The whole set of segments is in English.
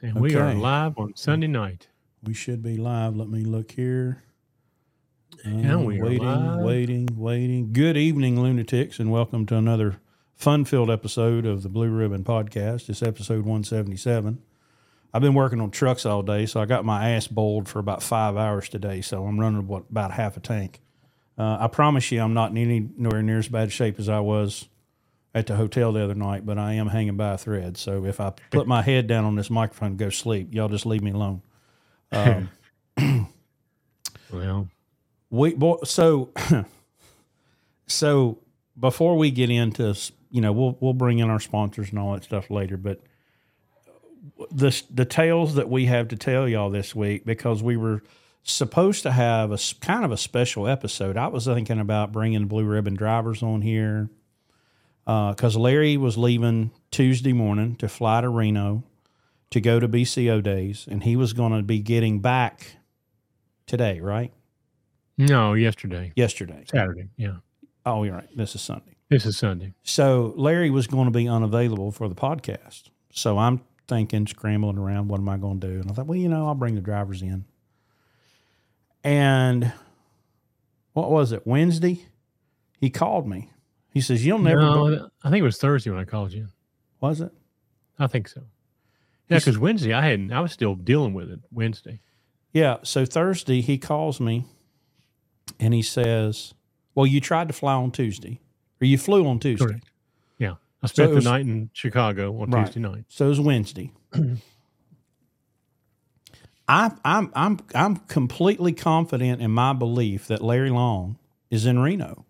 And we are live on Sunday night. We should be live. Let me look here. And Uh, we are waiting, live. waiting, waiting. Good evening, lunatics, and welcome to another fun-filled episode of the Blue Ribbon Podcast. It's episode one seventy-seven. I've been working on trucks all day, so I got my ass bowled for about five hours today. So I'm running what about half a tank. Uh, I promise you, I'm not in anywhere near as bad shape as I was at the hotel the other night, but I am hanging by a thread. So if I put my head down on this microphone and go sleep, y'all just leave me alone. Um, Well, we boy, so so before we get into you know we'll we'll bring in our sponsors and all that stuff later, but the the tales that we have to tell y'all this week because we were supposed to have a kind of a special episode. I was thinking about bringing blue ribbon drivers on here Uh, because Larry was leaving Tuesday morning to fly to Reno to go to BCO days, and he was going to be getting back today, right? no, yesterday, Yesterday. Saturday. Yeah. Oh, you're right. This is Sunday. This is Sunday. So Larry was going to be unavailable for the podcast. So I'm thinking, scrambling around, what am I going to do? And I thought, well, you know, I'll bring the drivers in. And what was it? Wednesday? He called me. He says, You'll never. No, be-" I think it was Thursday when I called you. was it? I think so. Yeah, because Wednesday I hadn't. I was still dealing with it. Wednesday. Yeah. So Thursday, he calls me and he says, Well, you tried to fly on Tuesday, or you flew on Tuesday. Correct. Yeah. I spent it was- the night in Chicago on Right. Tuesday night. So it was Wednesday. I, I'm I'm I'm completely confident in my belief that Larry Long is in Reno,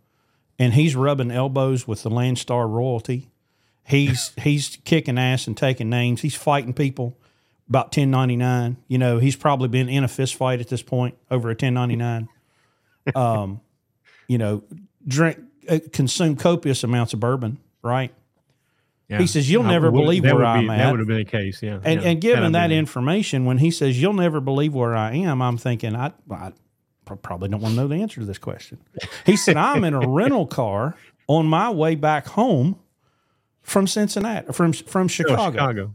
and he's rubbing elbows with the Landstar royalty. He's he's kicking ass and taking names. He's fighting people about 1099. You know, he's probably been in a fist fight at this point over a 1099. Um, you know, drink uh, consume copious amounts of bourbon, right? Yeah. He says, "You'll I never would- believe where would I'm be, at." That would have been the case. Yeah. And, yeah. and given Had I that information, when he says you'll never believe where I am, I'm thinking I, I pr- probably don't want to know the answer to this question. He said I'm in a rental car on my way back home from Cincinnati, from from Oh, Chicago. Chicago.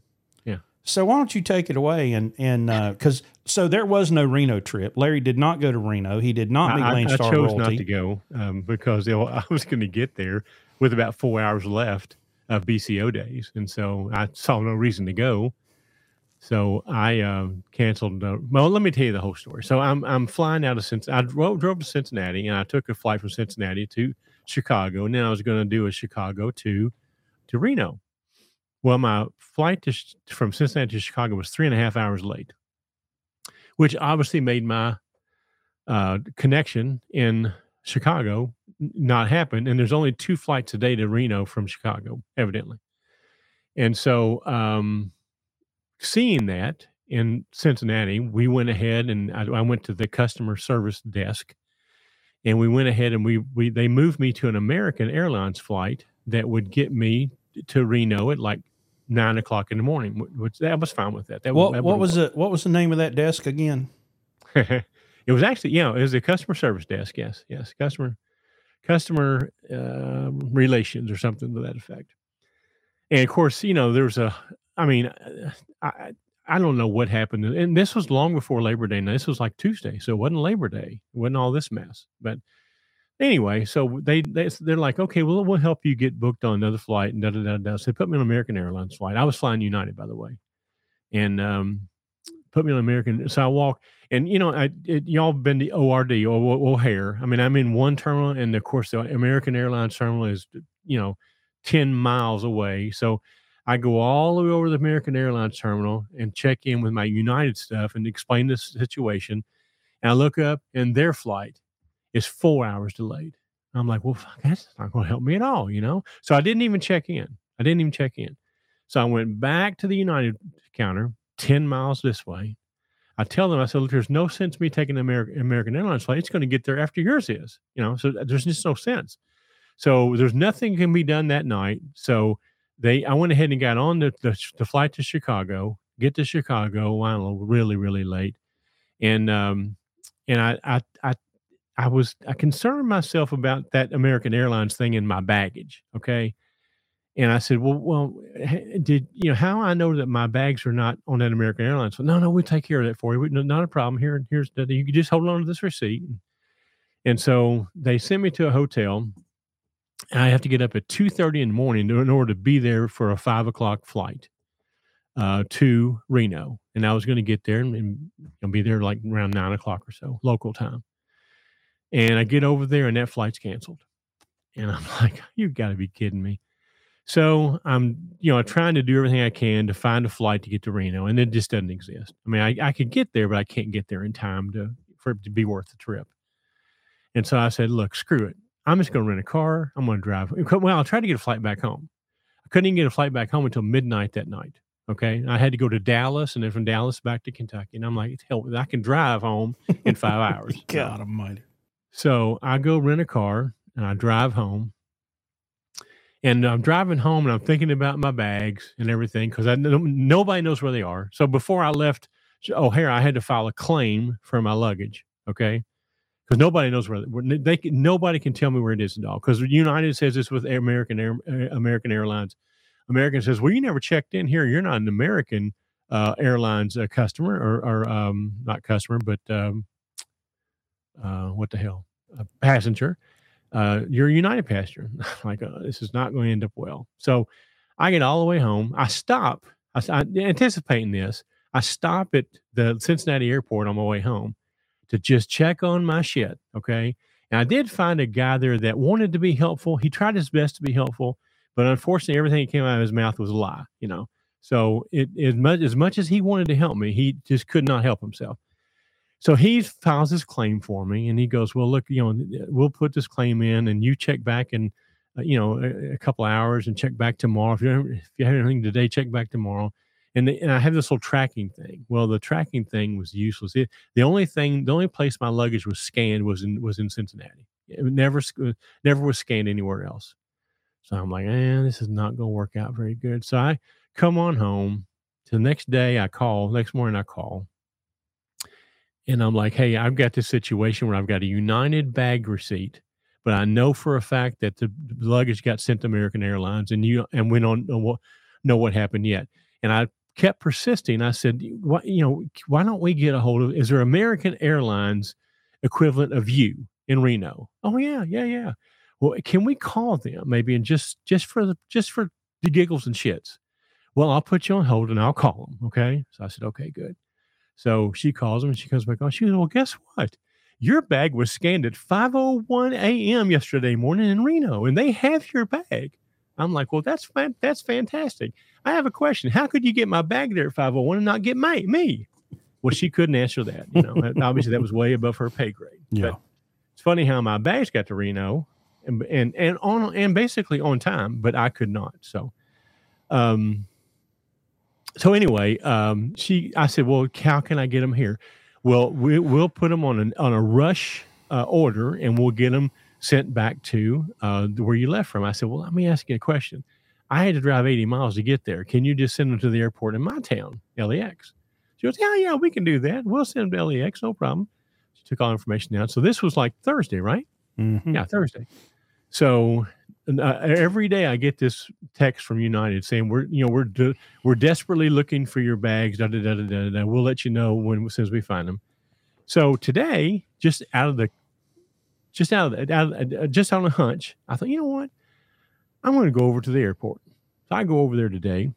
So why don't you take it away and and because so there was no Reno trip. Larry did not go to Reno. He did not meet I, I- Lane I Star chose royalty. not to go um, because they- I was going to get there with about four hours left of BCO days, and so I saw no reason to go. So I um, canceled. Uh, well, let me tell you the whole story. So I'm I'm flying out of Cincinnati. I drove, drove to Cincinnati, and I took a flight from Cincinnati to Chicago, and then I was going to do a Chicago to to Reno. Well, my flight to, from Cincinnati to Chicago was three and a half hours late, which obviously made my uh, connection in Chicago not happen. And there's only two flights a day to Reno from Chicago, evidently. And so, um, seeing that in Cincinnati, we went ahead and I, I went to the customer service desk, and we went ahead and we we they moved me to an American Airlines flight that would get me to Reno at like nine o'clock in the morning. Which that was fine with that. That What that what was it? What was the name of that desk again? it was actually, you know, it was a customer service desk. Yes, yes, customer customer uh, relations or something to that effect. And of course, you know, there was a. I mean, I I don't know what happened, and this was long before Labor Day. Now this was like Tuesday, so it wasn't Labor Day. It wasn't all this mess. But anyway, so they they they're like, okay, well, we'll help you get booked on another flight, and da da da da. So they put me on American Airlines flight. I was flying United, by the way, and um, put me on American. So I walk, and you know, I it, y'all been to ORD or O'Hare. I mean, I'm in one terminal, and of course, the American Airlines terminal is you know ten miles away. So I go all the way over to the American Airlines terminal and check in with my United stuff and explain the situation. And I look up, and their flight is four hours delayed. I'm like, well, fuck, that's not going to help me at all, you know? So I didn't even check in. I didn't even check in. So I went back to the United counter, 10 miles this way. I tell them, I said, look, there's no sense me taking the American, American Airlines flight. It's going to get there after yours is, you know? So uh, there's just no sense. So there's nothing can be done that night. So they, I went ahead and got on the, the, the flight to Chicago, get to Chicago, I don't know, really, really late. And, um, and I, I, I, I was I concerned myself about that American Airlines thing in my baggage. Okay. And I said, well, well, did you know how I know that my bags are not on that American Airlines? So, no, no, we'll take care of that for you. We, no, not a problem. Here, here's the, you can just hold on to this receipt. And so they sent me to a hotel. I have to get up at two thirty in the morning in order to be there for a five o'clock flight uh, to Reno. And I was going to get there and, and be there like around nine o'clock or so local time. And I get over there and that flight's canceled. And I'm like, you got to be kidding me. So I'm, you know, trying to do everything I can to find a flight to get to Reno, and it just doesn't exist. I mean, I, I could get there, but I can't get there in time to for it to be worth the trip. And so I said, look, screw it. I'm just going to rent a car. I'm going to drive. Well, I'll try to get a flight back home. I couldn't even get a flight back home until midnight that night. Okay. I had to go to Dallas and then from Dallas back to Kentucky. And I'm like, hell, I can drive home in five hours. God almighty. So I go rent a car and I drive home. And I'm driving home and I'm thinking about my bags and everything because I nobody knows where they are. So before I left O'Hare, I had to file a claim for my luggage. Okay, because nobody knows where they can, nobody can tell me where it is at all. Because United says this with American Air, American Airlines. American says, "Well, you never checked in here. You're not an American uh, Airlines uh, customer, or, or um, not customer, but um, uh, what the hell, a passenger." uh, you're a United passenger. like, uh, this is not going to end up well. So I get all the way home. I stop, I, I, anticipating this, I stop at the Cincinnati airport on my way home to just check on my shit. Okay. And I did find a guy there that wanted to be helpful. He tried his best to be helpful, but unfortunately, everything that came out of his mouth was a lie, you know. So it as much as much as he wanted to help me, he just could not help himself. So he files his claim for me, and he goes, "Well, look, you know, we'll put this claim in, and you check back in, uh, you know, a, couple hours, and check back tomorrow. If you have anything today, check back tomorrow." And, the, and I have this little tracking thing. Well, the tracking thing was useless. It, the only thing, the only place my luggage was scanned was in was in Cincinnati. It never uh, never was scanned anywhere else. So I'm like, man, this is not going to work out very good. So I come on home. The next day I call. Next morning I call and I'm like, hey, I've got this situation where I've got a United bag receipt, but I know for a fact that the luggage got sent to American Airlines, and you and we don't know what know what happened yet. And I kept persisting. I said, why, you know, why don't we get a hold of? Is there American Airlines equivalent of you in Reno? Oh yeah, yeah, yeah. Well, can we call them maybe and just just for the just for the giggles and shits? Well, I'll put you on hold and I'll call them. Okay. So I said, okay, good. So she calls him and she comes back on. She goes, Well, guess what? Your bag was scanned at 5:01 a.m. yesterday morning in Reno, and they have your bag. I'm like, well, that's that's fantastic. I have a question. How could you get my bag there at 5:01 and not get my, me? Well, she couldn't answer that. You know, obviously that was way above her pay grade. Yeah. But it's funny how my bags got to Reno and and and on and basically on time, but I could not. So, um, so anyway, um, she, I said, well, how can I get them here? Well, we, will put them on an, on a rush uh, order and we'll get them sent back to uh, where you left from. I said, well, let me ask you a question. I had to drive 80 miles to get there. Can you just send them to the airport in my town, LEX? She goes, yeah, yeah, we can do that. We'll send them to LEX, no problem. She took all information down. So this was like Thursday, right? Mm-hmm. Yeah, Thursday. So uh, every day I get this text from United saying we're you know we're de- we're desperately looking for your bags. Da, da, da, da, da, da. We'll let you know when as soon as we find them. So today, just out of the just out of, the, out of uh, just on a hunch, I thought you know what, I'm going to go over to the airport. So I go over there today,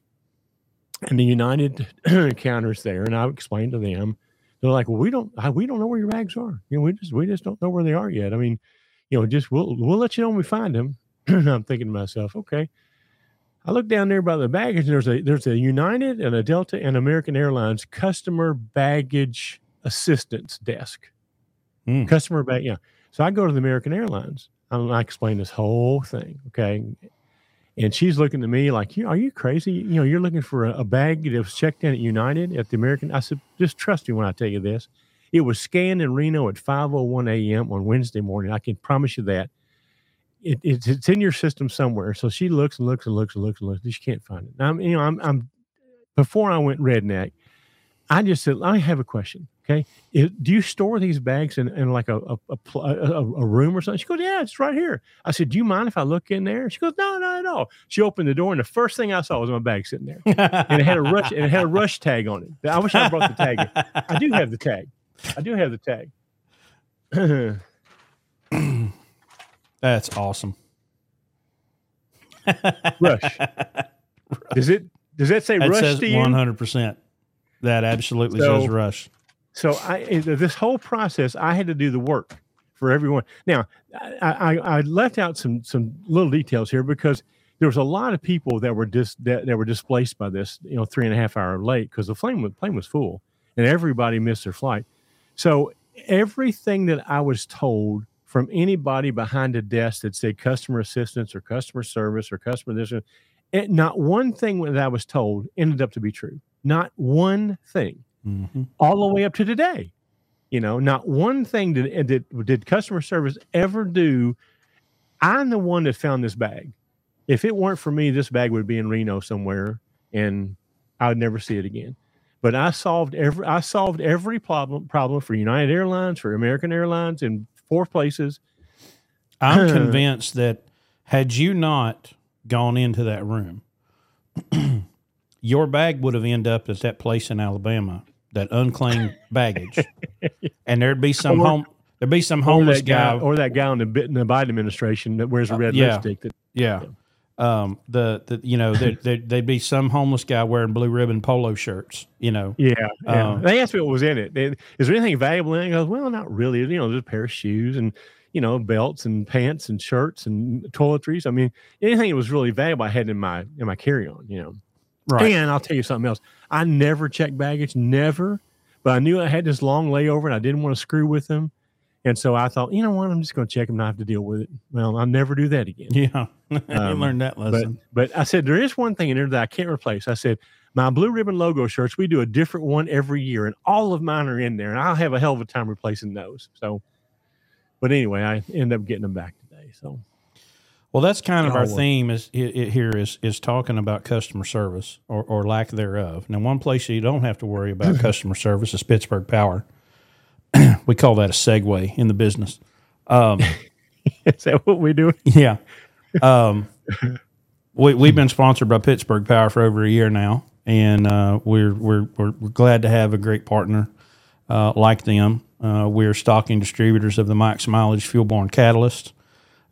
and the United counters there, and I explained to them. They're like, "Well, we don't we don't know where your bags are. You know, we just we just don't know where they are yet. I mean." You know, just we'll we'll let you know when we find them I'm thinking to myself, okay. I look down there by the baggage, and there's a there's a United and a Delta and American Airlines customer baggage assistance desk. Mm. Customer bag, yeah. So I go to the American Airlines. I explain this whole thing, okay. And she's looking at me like, "Are you crazy? You know, you're looking for a, bag that was checked in at United at the American." I said, "Just trust me when I tell you this. It was scanned in Reno at 5:01 a.m. on Wednesday morning. I can promise you that." it, it's, it's in your system somewhere. So she looks and looks and looks and looks and looks. And she can't find it. I'm, you know, I'm, I'm before I went redneck, I just said, I have a question. Okay. It, do you store these bags in, in like a a, a, a, a room or something? She goes, Yeah, it's right here. I said, Do you mind if I look in there? She goes, No, not at all. She opened the door, and the first thing I saw was my bag sitting there. and it had a rush and it had a rush tag on it. I wish I brought the tag. In. I do have the tag. I do have the tag. That's awesome. rush. Does it does that say That rush says to you? one hundred percent. That absolutely So- says rush. So I this whole process, I had to do the work for everyone. Now, I, I, I left out some some little details here because there was a lot of people that were dis, that, that were displaced by this. You know, three and a half hour late because the plane was, plane was full and everybody missed their flight. So everything that I was told from anybody behind a desk that said customer assistance or customer service or customer this, and not one thing that I was told ended up to be true. Not one thing hmm all the way up to today. You know, not one thing did, did did customer service ever do. I'm the one that found this bag. If it weren't for me, this bag would be in Reno somewhere, and I would never see it again. But I solved every I solved every problem problem for United Airlines, for American Airlines, in four places. I'm convinced that had you not gone into that room, your bag would have ended up at that place in Alabama, that unclaimed baggage, and there'd be some Or- home. There'd be some homeless that guy, guy. or that guy in the, in the Biden administration that wears a red yeah. lipstick. That yeah. Um, the, the you know there, there, there'd be some homeless guy wearing blue ribbon polo shirts. You know, Yeah, yeah. Um, they asked me what was in it. They, Is there anything valuable in it? I goes, well, not really. You know, there's a pair of shoes and you know belts and pants and shirts and toiletries. I mean, anything that was really valuable, I had in my in my carry on. You know, right? and I'll tell you something else. I never checked baggage, never. But I knew I had this long layover, and I didn't want to screw with them. And so I thought, you know what, I'm just going to check them, not have to deal with it. Well, I'll never do that again. Yeah, you Um, learned that But lesson. but I said there is one thing in there that I can't replace. I said my blue ribbon logo shirts. We do a different one every year, and all of mine are in there, and I'll have a hell of a time replacing those. So, but anyway, I end up getting them back today. So Well, that's kind of our theme is it, it here is is talking about customer service or, or lack thereof. Now, one place you don't have to worry about customer service is Pittsburgh Power. we call that a segue in the business. Um, is that what we do? yeah, um, we we've been sponsored by Pittsburgh Power for over a year now, and uh, we're, we're we're we're glad to have a great partner uh, like them. Uh, we're stocking distributors of the max mileage fuel borne catalyst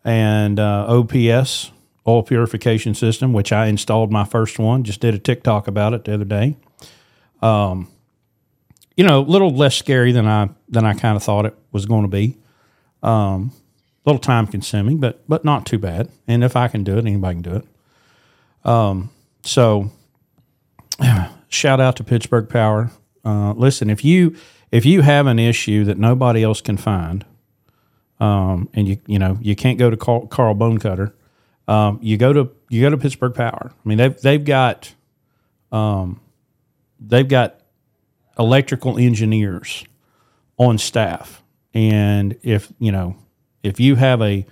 and uh, OPS oil purification system, which I installed my first one. Just did a TikTok about it the other day. Um, you know, a little less scary than I than I kind of thought it was going to be. Um, a little time consuming, but but not too bad. And if I can do it, anybody can do it. Um, so shout out to Pittsburgh Power. Uh, listen, if you if you have an issue that nobody else can find, um, and you you know you can't go to Carl, Carl Bonecutter, um, you go to you go to Pittsburgh Power. I mean they've they've got um, they've got electrical engineers on staff, and if you know if you have a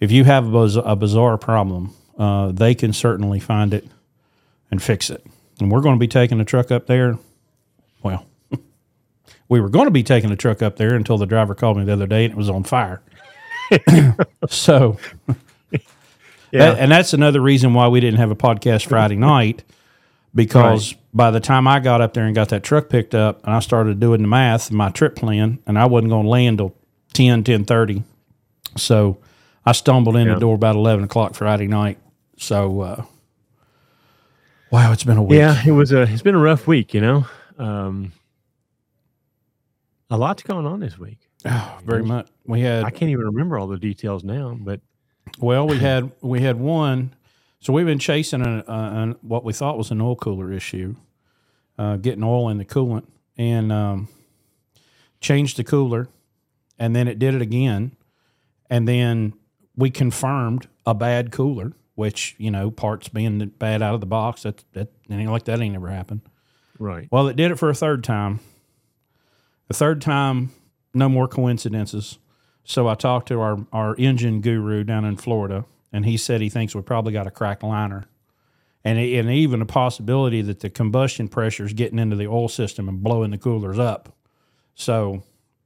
if you have a, a bizarre problem, uh, they can certainly find it and fix it. And we're going to be taking a truck up there. Well, we were going to be taking a truck up there until the driver called me the other day and it was on fire. so, Yeah. that- and that's another reason why we didn't have a podcast Friday night because by the time I got up there and got that truck picked up and I started doing the math, my trip plan, and I wasn't going to land till 10, 10.30. So I stumbled in Yeah. the door about 11 o'clock Friday night. So, uh, wow, it's been a week. Yeah, it was a. It's been a rough week. You know, um, a lot's going on this week. Oh, very much. We had I can't even remember all the details now, but Well, we had we had one. So we've been chasing a, what we thought was an oil cooler issue, uh, getting oil in the coolant, and um, changed the cooler, and then it did it again, and then we confirmed a bad cooler, which you know parts being bad out of the box. That that anything like that ain't never happened. right. Well, it did it for a third time. The third time, no more coincidences. So I talked to our, our engine guru down in Florida, and he said he thinks we probably got a cracked liner. And, and even a possibility that the combustion pressure is getting into the oil system and blowing the coolers up. So,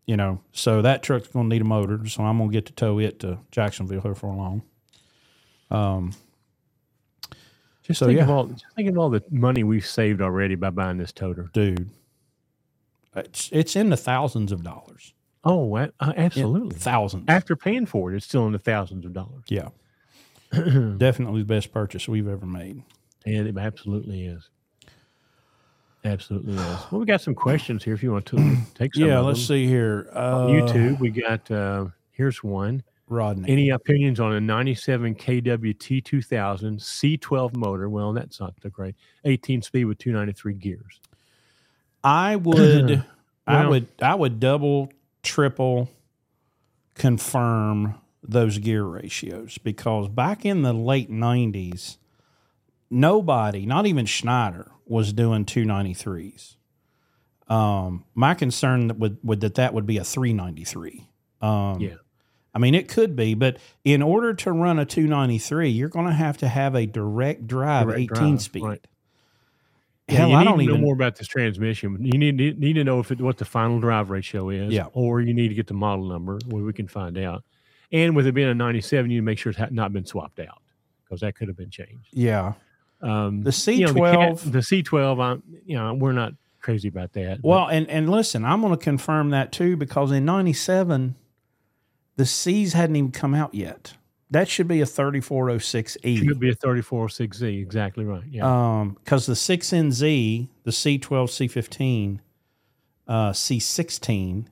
you know, so that truck's going to need a motor. So I'm going to get to tow it to Jacksonville here for a long. Um, Just So, think yeah. of all just think of all the money we've saved already by buying this toter. dude, it's it's in the thousands of dollars. Oh, uh, absolutely. Thousands. After paying for it, it's still in the thousands of dollars. Yeah. Definitely the best purchase we've ever made. And it absolutely is. Absolutely is. Well, we got some questions here if you want to take some. yeah, let's see here. Uh, On YouTube, we got uh, here's one. Rodney. Any opinions on a 97 kW T2000 C12 motor? Well, that's not the great 18 speed with 293 gears. I would I would I would double, triple confirm those gear ratios because back in the late nineties, nobody, not even Schneider, was doing two ninety threes. Um, my concern that would, would that that would be a three ninety three. Um, Yeah. I mean, it could be, but in order to run a 293, you're going to have to have a direct drive Direct 18 drive, speed. right. Hell, you I need don't to know even. more about this transmission. You need need need to know if it, what the final drive ratio is, Yeah. or you need to get the model number where we can find out. And with it being a 97, you need to make sure it's not been swapped out because that could have been changed. Yeah. Um, The you know, C12 the, the C12, I'm, you know, we're not crazy about that. but Well, and and listen, I'm going to confirm that too because in '97, the C's hadn't even come out yet. That should be a 3406E. should be a 3406Z. Exactly right. Yeah. Um, because the 6NZ, the C12, C15, uh, C16,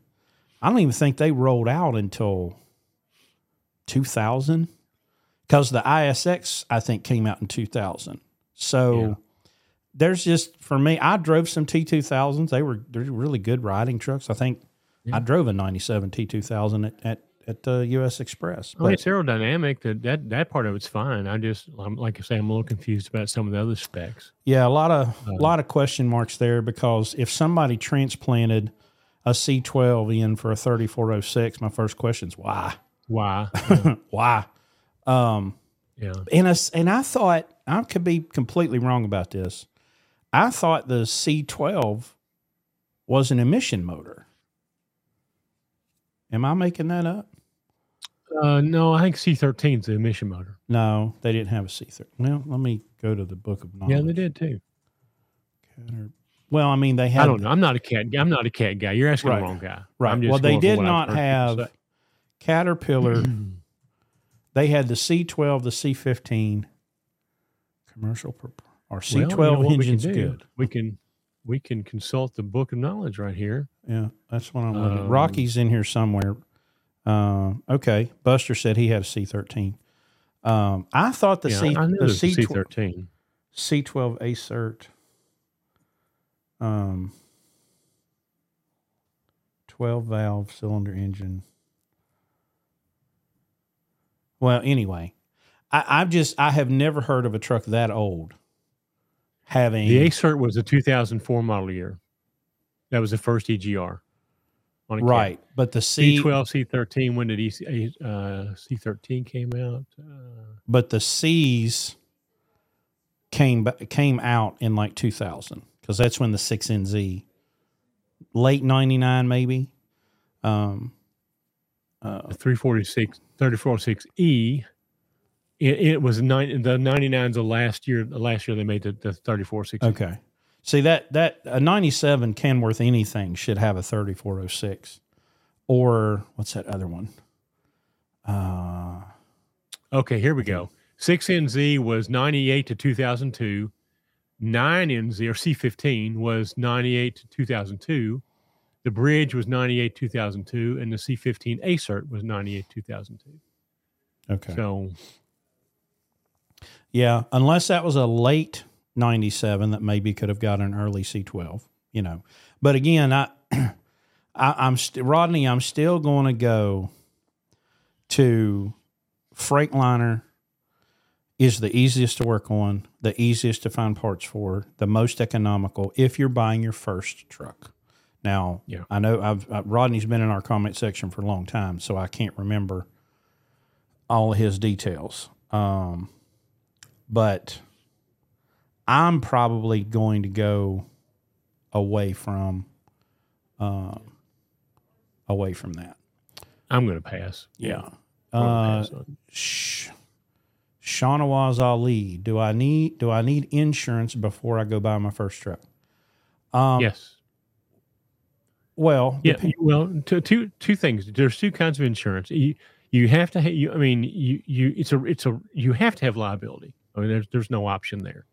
I don't even think they rolled out until 2000. Because the ISX, I think, came out in 2000. So Yeah. there's just for me, I drove some T2000s. They were they're really good riding trucks. I think Yeah. I drove a 97 T2000 at at, at uh, US Express. I mean, But it's aerodynamic. That, that that part of it's fine. I just, I'm, like I say, I'm a little confused about some of the other specs. Yeah, a lot of Uh, a lot of question marks there because if somebody transplanted a C12 in for a 3406, my first question is why? Why? Yeah. Why? Um, yeah. and I, and I thought I could be completely wrong about this. I thought the C12 was an emission motor. Am I making that up? Uh, no, I think C13 is the emission motor. No, they didn't have a C13. Well, let me go to the book of knowledge. Yeah, they did too. Well, I mean, they had I don't know. I'm not a cat. guy. I'm not a cat guy. You're asking Right. the wrong guy. Right. Well, they did not have. Caterpillar. they had the C12, the C15 commercial per- or C12 know what we can engines good. We can we can consult the book of knowledge right here. Yeah, that's what I'm looking. Um, Rocky's in here somewhere. Uh, okay, Buster said he had a C13. Um, I thought the yeah, C the the C12 C13. C12 ACERT. Um, 12 valve cylinder engine. Well, anyway, I, I've just I have never heard of a truck that old having The ACERT was a 2004 model year. That was the first EGR. On a cat. right, but the C C12, C13. When did EC, uh, C13 came out? Uh, but the C's came came out in like 2000 because that's when the 6NZ late 99 maybe um uh, 346, 346E. It, it was nine. The 99s the last year. The last year they made the, the 3460. okay see that that a 97 Kenworth anything should have a 3406 or what's that other one uh Okay, here we go. 6NZ was 98 to 2002. 9NZ or C15 was 98 to 2002. The bridge was 98 2002 and the C15 ACERT was 98 2002. okay So, Yeah, unless that was a late 97 that maybe could have got an early C12, you know. But again, I, I I'm st- Rodney, I'm still going to go to Freightliner is the easiest to work on, the easiest to find parts for, the most economical if you're buying your first truck. Now, Yeah. I know I've uh, Rodney's been in our comment section for a long time, so I can't remember all his details. Um, but I'm probably going to go away from uh, away from that. I'm going to pass. Yeah. Uh. Sh- Ali, do I need do I need insurance before I go buy my first truck? Um, yes. Well, Yeah. dep- Well, two, two, two things. There's two kinds of insurance. You, you have to. Ha- you, I mean, you, you. It's a. It's a. You have to have liability. I mean, there's, there's no option there.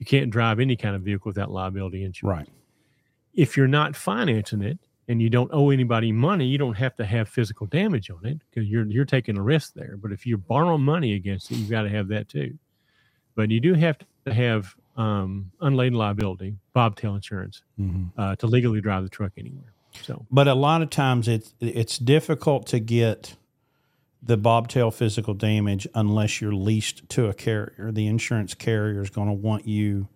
You can't drive any kind of vehicle without liability insurance. right. If you're not financing it and you don't owe anybody money, you don't have to have physical damage on it because you're you're taking a risk there. But if you're borrowing money against it, you've got to have that too. But you do have to have um, unladen liability, bobtail insurance, Mhm. uh, to legally drive the truck anywhere. So But a lot of times it's it's difficult to get the bobtail physical damage unless you're leased to a carrier. The insurance carrier is going to want you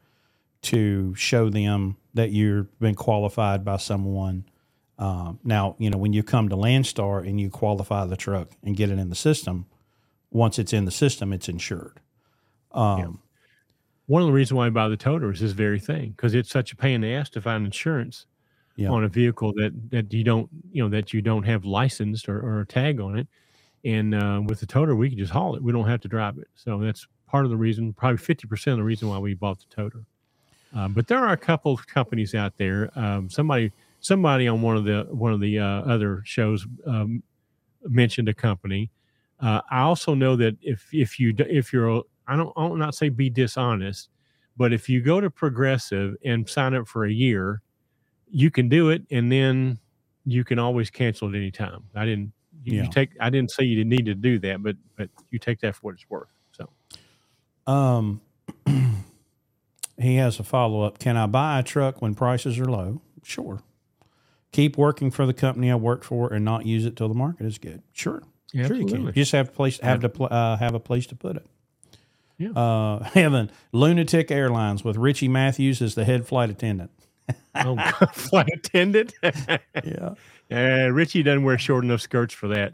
to show them that you've been qualified by someone. Um, now, you know, when you come to Landstar and you qualify the truck and get it in the system, once it's in the system, it's insured. Um, one of the reasons why I buy the toter is this very thing because it's such a pain in the ass to find insurance Yeah. on a vehicle that that you don't you know that you don't have licensed or, or a tag on it. And uh, with the toter, we can just haul it. We don't have to drive it. So that's part of the reason, probably fifty percent of the reason why we bought the toter. Uh, but there are a couple of companies out there. Um, somebody somebody on one of the one of the uh, other shows um, mentioned a company. Uh, I also know that if if you if you're I don't I'll not say be dishonest, but if you go to Progressive and sign up for a year, you can do it, and then you can always cancel at any time. I didn't you, Yeah. you take I didn't say you didn't need to do that, but but you take that for what it's worth. So Um, he has a follow up. Can I buy a truck when prices are low? Sure. Keep working for the company I work for and not use it till the market is good. Sure. Sure, you can. Absolutely. You just have to place have to uh, have a place to put it. Yeah. Uh, Heaven Lunatic Airlines with Richie Matthews as the head flight attendant. oh, flight attendant. Yeah. Uh, Richie doesn't wear short enough skirts for that.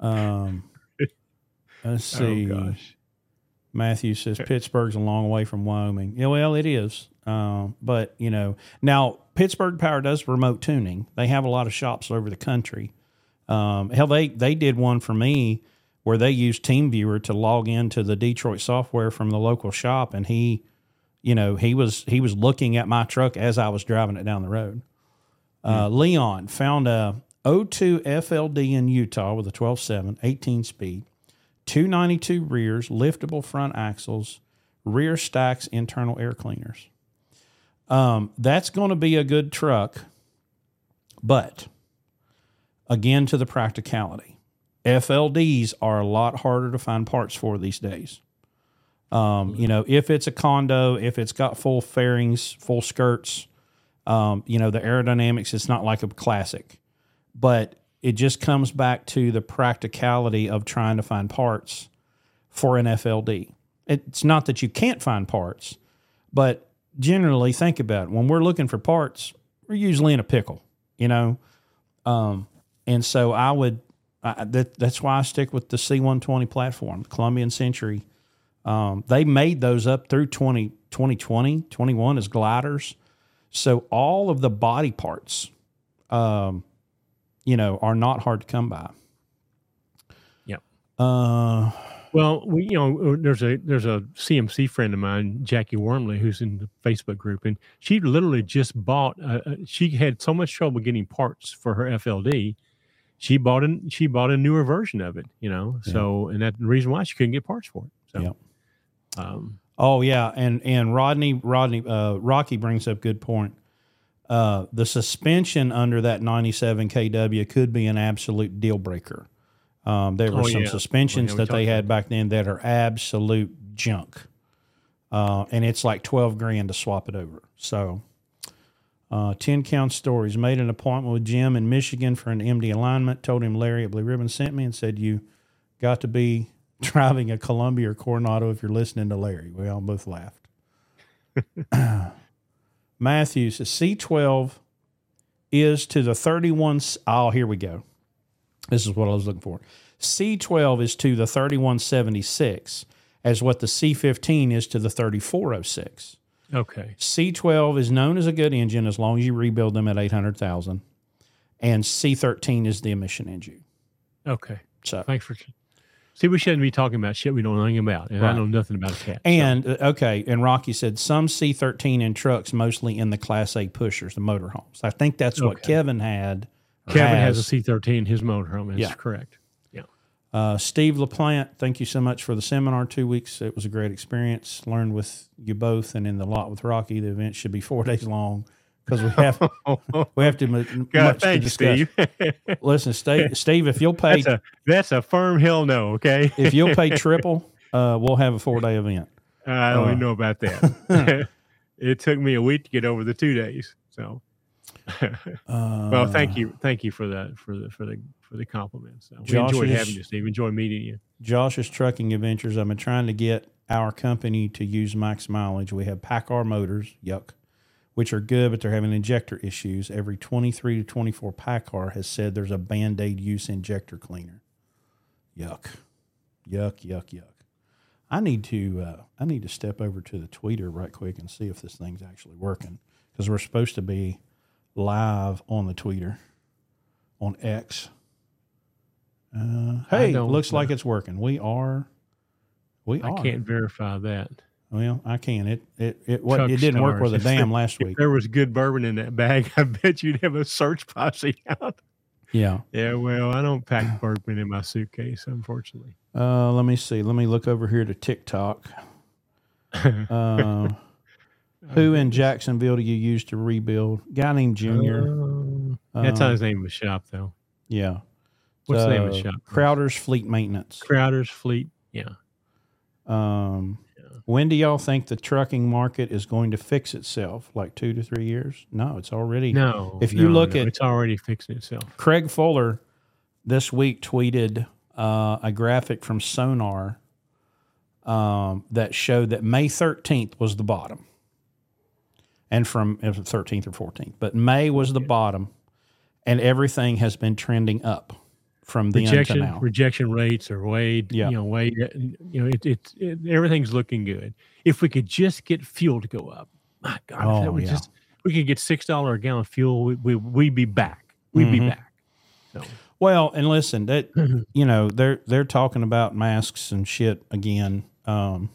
Um, let's see. Oh gosh. Matthew says Pittsburgh's a long way from Wyoming. Yeah, well, it is. Um, but you know, now Pittsburgh Power does remote tuning. They have a lot of shops over the country. Um, hell, they they did one for me where they used TeamViewer to log into the Detroit software from the local shop, and he, you know, he was he was looking at my truck as I was driving it down the road. Uh, Leon found a 02 FLD in Utah with a 12.7, 18 speed. 292 rears, liftable front axles, rear stacks, internal air cleaners. Um, that's going to be a good truck, but again, to the practicality, FLDs are a lot harder to find parts for these days. Um, you know, if it's a condo, if it's got full fairings, full skirts, um, you know, the aerodynamics, it's not like a classic, but it just comes back to the practicality of trying to find parts for an FLD. It's not that you can't find parts, but generally think about it. When we're looking for parts, we're usually in a pickle, you know? Um, and so I would, I, that, that's why I stick with the C120 platform, Columbian Century. Um, they made those up through 20, 2020, 21 as gliders. So all of the body parts, um, you know, are not hard to come by. Yep. Uh, Well, we you know there's a there's a CMC friend of mine, Jackie Wormley, who's in the Facebook group, and she literally just bought. Uh, uh, she had so much trouble getting parts for her FLD. She bought a she bought a newer version of it, you know. So and that's the reason why she couldn't get parts for it. So, Yep. um, Oh yeah, and and Rodney Rodney uh, Rocky brings up good point. Uh, the suspension under that 97 kW could be an absolute deal breaker. Um, there were Oh, some yeah. suspensions Oh, yeah, that they had back then that are absolute junk, uh, and it's like 12 grand to swap it over. So, uh, 10 count stories. Made an appointment with Jim in Michigan for an MD alignment. Told him Larry at Blue Ribbon sent me and said you got to be driving a Columbia or Coronado if you're listening to Larry. We all both laughed. Matthews, C12 is to the 31. Oh, here we go. This is what I was looking for. C12 is to the 3176 as what the C15 is to the 3406. okay, C12 is known as a good engine as long as you rebuild them at 800,000. and C13 is the emission engine. Okay. So Thanks for. See, we shouldn't be talking about shit we don't know anything about, and I know nothing about a cat. so- And uh, okay, and Rocky said some C13 in trucks, mostly in the Class A pushers, the motorhomes. I think that's what Okay. Kevin had. Kevin has a C13 his motorhome. That's Yeah. correct. Yeah. Uh, Steve LaPlante, thank you so much for the seminar. Two weeks, it was a great experience. Learned with you both, and in the lot with Rocky. The event should be four days long because we have we have to mu- God, much to discuss. Steve. Listen, Steve, Steve, if you'll pay that's a that's a firm hell no. Okay. if you'll pay triple, uh, we'll have a four day event. I don't Uh. even know about that. it took me a week to get over the two days. So, Uh, well, thank you, thank you for that for the for the for the compliments. So we enjoyed having you, Steve. Enjoyed meeting you. Josh's Trucking Adventures. I've been trying to get our company to use max mileage. We have PACCAR motors, yuck, which are good, but they're having injector issues. Every 23 to 24 PACCAR has said there's a band aid use injector cleaner. Yuck, yuck, yuck, yuck. I need to uh, I need to step over to the tweeter right quick and see if this thing's actually working because we're supposed to be live on the tweeter on X. Uh, hey, looks know. like it's working. We are. We I are. can't verify that. Well, I can. It it it what it didn't work with a If dam there- last If week. there was good bourbon in that bag, I bet you'd have a search posse out. Yeah. Yeah, well, I don't pack bourbon in my suitcase, unfortunately. Uh, let me see. Let me look over here to TikTok. Uh, who in Jacksonville do you use to rebuild? Guy named Junior. Um, that's not Um, his name of the shop, though. Yeah. What's the name of the shop? Crowder's Fleet Maintenance. Crowder's Fleet. Yeah. Um, when do y'all think the trucking market is going to fix itself? Like two to three years? No, it's already. No. If you no, look no, at- it's already fixing itself. Craig Fuller this week tweeted uh, a graphic from Sonar um, that showed that May 13th was the bottom. And from it was the 13th or 14th, but May was the bottom, and everything has been trending up from the rejection to now. rejection rates are way Yeah. you know way you know it, it, it everything's looking good if we could just get fuel to go up my god if Oh, that was yeah. just we could get six dollar a gallon fuel we, we, we'd be back we'd Mhm. be back so Well, and listen, that you know they're they're talking about masks and shit again. Um,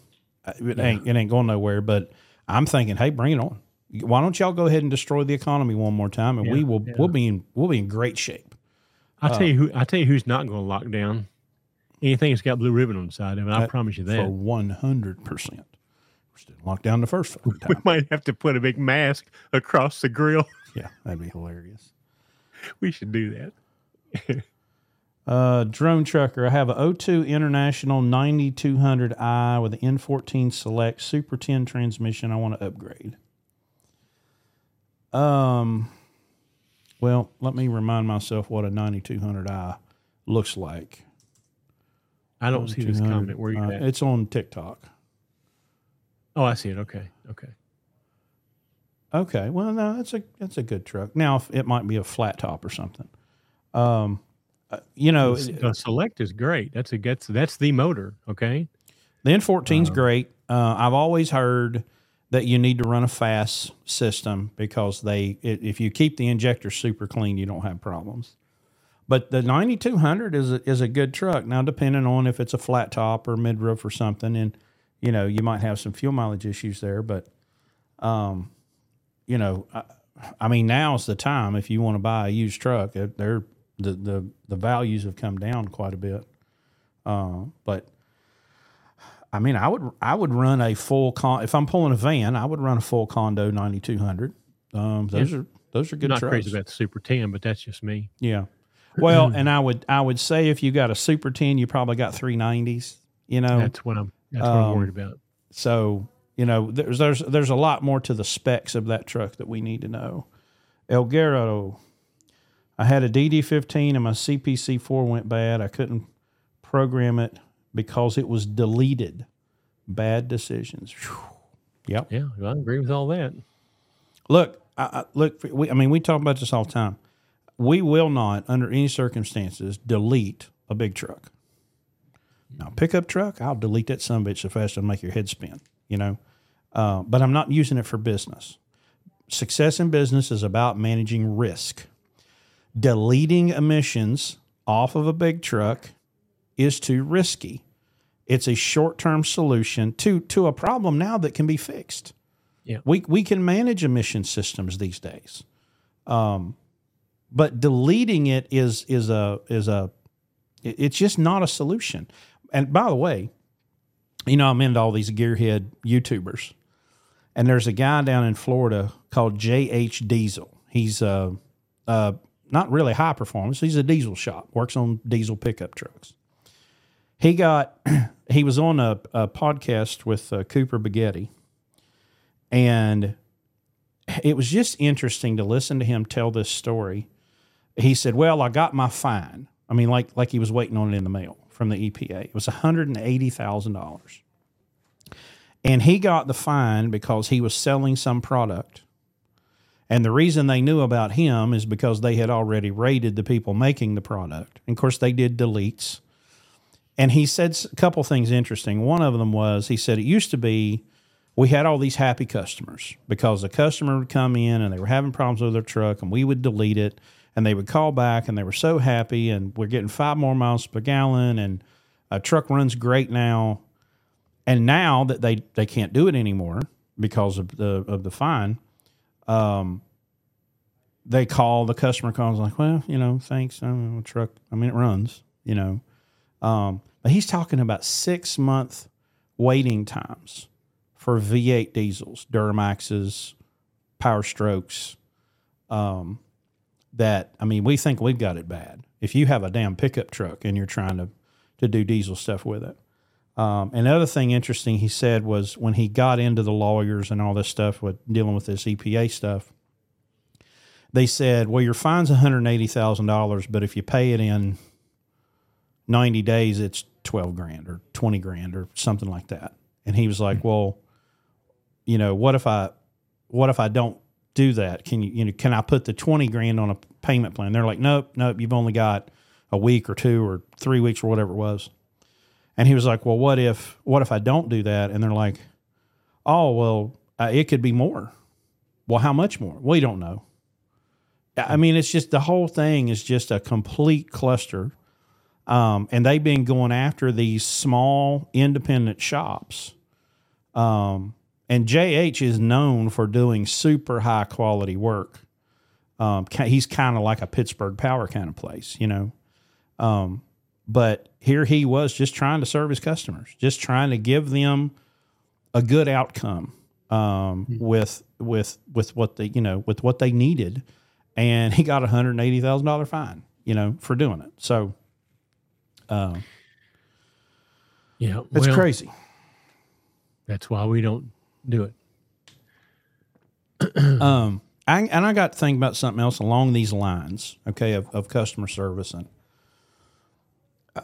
it ain't it ain't going nowhere. But I'm thinking, hey, bring it on. Why don't y'all go ahead and destroy the economy one more time, and we will yeah. we'll be in we'll be in great shape. I'll Uh, tell you who i'll tell you who's not going to lock down anything that's got blue ribbon on the side of it i promise you that for one hundred percent. We're still locked down the first fucking we might have to put a big mask across the grill yeah, that'd be hilarious. we should do that Uh, drone trucker, I have a O2 International 9200i with an N14 Select Super 10 transmission. I want to upgrade. Um, well, let me remind myself what a 9200i looks like. i don't see this comment where you uh, at It's on TikTok. oh i see it okay okay Okay, well, no, that's a that's a good truck. Now, it might be a flat top or something. Um, uh, you know, the select is great that's a that's that's the motor okay The N14 is Uh, great. Uh, I've always heard that you need to run a FASS system because they if you keep the injector super clean, you don't have problems. But the 9200 is a, is a good truck. Now, depending on if it's a flat top or mid roof or something, and you know you might have some fuel mileage issues there. But, um, you know, I, I mean, now's the time if you want to buy a used truck. They're the the the values have come down quite a bit. Uh, but I mean, I would I would run a full con if I'm pulling a van, I would run a full condo 9200. Um, those are those are good not trucks. crazy about the super 10 but that's just me Yeah. Well, and I would I would say if you got a Super 10, you probably got 390s. You know, That's what I'm. That's what Um, I'm worried about. so you know there's there's there's a lot more to the specs of that truck that we need to know. Elguero, I had a DD15 and my CPC4 went bad. I couldn't program it because it was deleted. Bad decisions. Whew. Yep. Yeah, well, I agree with all that. Look, I, I, look. We, I mean, we talk about this all the time. We will not, under any circumstances, delete a big truck. Now, pickup truck, I'll delete that some bitch so fast it'll make your head spin. You know, uh, but I'm not using it for business. Success in business is about managing risk. deleting emissions off of a big truck is too risky. It's a short-term solution to to a problem now that can be fixed. Yeah. We we can manage emission systems these days. Um, but deleting it is is a is a it's just not a solution. And by the way, you know I'm into all these gearhead YouTubers, and there's a guy down in Florida called JH Diesel. He's uh, uh, not really high performance. He's a diesel shop, works on diesel pickup trucks. He got he was on a, a podcast with uh, Cooper Baghetti, and it was just interesting to listen to him tell this story. He said, "Well, I got my fine. I mean, like like he was waiting on it in the mail from the EPA. It was one hundred and eighty thousand dollars, and he got the fine because he was selling some product." And the reason they knew about him is because they had already raided the people making the product. And of course, they did deletes. And he said a couple things interesting. One of them was he said it used to be we had all these happy customers because the customer would come in and they were having problems with their truck and we would delete it and they would call back and they were so happy and we're getting five more miles per gallon and a truck runs great now. And now that they, they can't do it anymore because of the of the fine, um, they call the customer calls like, well, you know, thanks, I don't know, truck. I mean, it runs, you know. Um, but he's talking about six month waiting times for V8 diesels, Duramaxes, Power Strokes. Um, that I mean, we think we've got it bad. If you have a damn pickup truck and you're trying to to do diesel stuff with it. Um, another thing interesting he said was when he got into the lawyers and all this stuff with dealing with this EPA stuff, they said, "Well, your fine's one hundred eighty thousand dollars, but if you pay it in ninety days, it's twelve grand or twenty grand or something like that." And he was like, "Well, you know, what if I, what if I don't do that? Can you, you know, can I put the twenty grand on a payment plan?" They're like, "Nope, nope, you've only got a week or two or three weeks or whatever it was." And he was like, "Well, what if, what if I don't do that?" And they're like, "Oh, well, uh, it could be more." Well, how much more? We don't know. I mean, it's just the whole thing is just a complete cluster. Um, and they've been going after these small independent shops. Um, and JH is known for doing super high quality work. Um, he's kind of like a Pittsburgh Power kind of place, you know. Um, but here he was just trying to serve his customers, just trying to give them a good outcome um, with with with what they you know with what they needed, and he got a hundred and eighty thousand dollar fine, you know, for doing it. So uh, Yeah, it's well, crazy. That's why we don't do it. Um, I, and I got to think about something else along these lines, okay, of, of customer service. And, uh,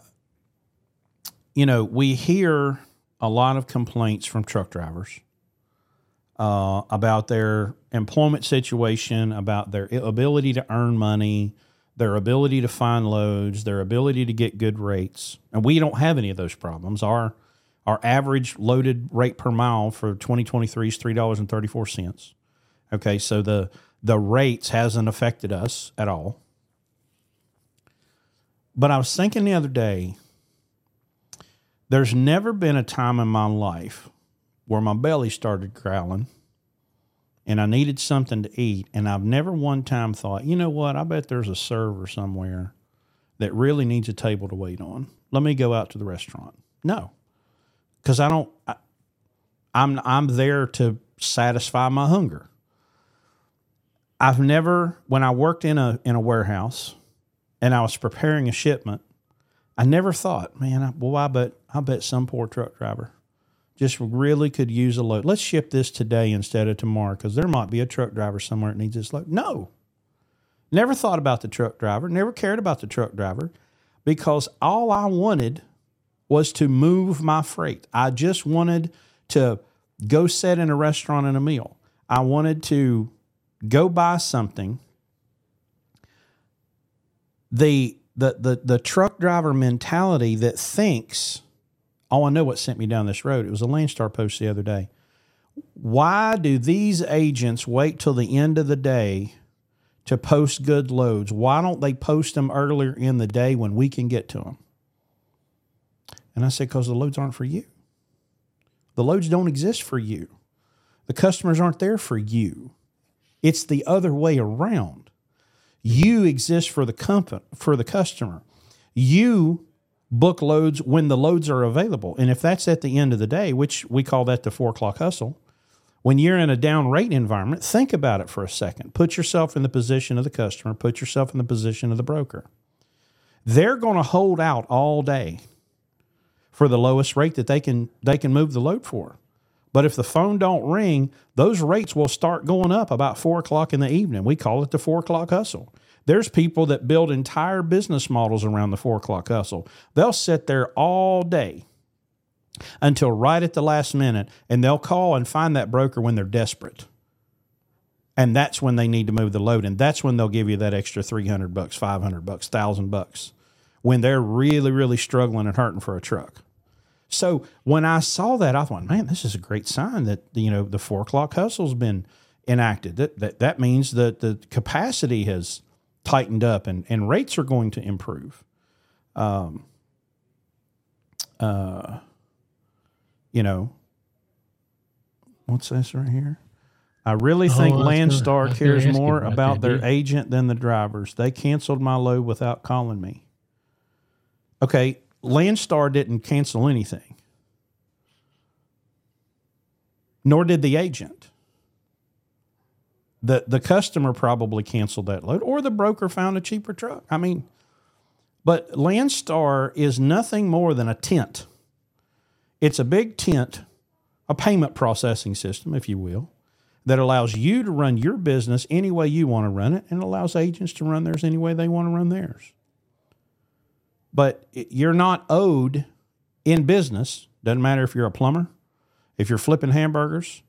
you know, we hear a lot of complaints from truck drivers uh, about their employment situation, about their ability to earn money, their ability to find loads, their ability to get good rates. And we don't have any of those problems. Our our average loaded rate per mile for 2023 is three dollars and thirty four cents. Okay, so the the rates hasn't affected us at all. But I was thinking the other day, there's never been a time in my life where my belly started growling and I needed something to eat. And I've never one time thought, you know what, I bet there's a server somewhere that really needs a table to wait on. Let me go out to the restaurant. No. Because I don't I, I'm I'm there to satisfy my hunger. I've never, when I worked in a in a warehouse, and I was preparing a shipment, I never thought, man, I, well, I bet I bet some poor truck driver just really could use a load. Let's ship this today instead of tomorrow because there might be a truck driver somewhere that needs this load. No, never thought about the truck driver. Never cared about the truck driver because all I wanted was to move my freight. I just wanted to go sit in a restaurant and a meal. I wanted to go buy something. The the the the truck driver mentality that thinks, oh, I know what sent me down this road. It was a Landstar post the other day. Why do these agents wait till the end of the day to post good loads. Why don't they post them earlier in the day when we can get to them? And I said, because the loads aren't for you. The loads don't exist for you. The customers aren't there for you. It's the other way around. You exist for the company, for the customer. You book loads when the loads are available. And if that's at the end of the day, which we call that the four o'clock hustle, when you're in a down rate environment, think about it for a second. Put yourself in the position of the customer, put yourself in the position of the broker. They're going to hold out all day for the lowest rate that they can they can move the load for. But if the phone don't ring, those rates will start going up about four o'clock in the evening. We call it the four o'clock hustle. There's people that build entire business models around the four o'clock hustle. They'll sit there all day until right at the last minute, and they'll call and find that broker when they're desperate. And that's when they need to move the load, and that's when they'll give you that extra three hundred bucks, five hundred bucks, thousand bucks, when they're really, really struggling and hurting for a truck. So when I saw that, I thought, man, this is a great sign that you know the four o'clock hustle's been enacted. That that that means that the capacity has tightened up and, and rates are going to improve. Um, uh, you know, what's this right here? I really think Oh, I was gonna- I Landstar cares more about about their agent than the drivers. They canceled my load without calling me. Okay, Landstar didn't cancel anything, nor did the agent. The, the customer probably canceled that load, or the broker found a cheaper truck. I mean, but Landstar is nothing more than a tent. It's a big tent, a payment processing system, if you will, that allows you to run your business any way you want to run it and allows agents to run theirs any way they want to run theirs. But you're not owed in business, doesn't matter if you're a plumber, if you're flipping hamburgers,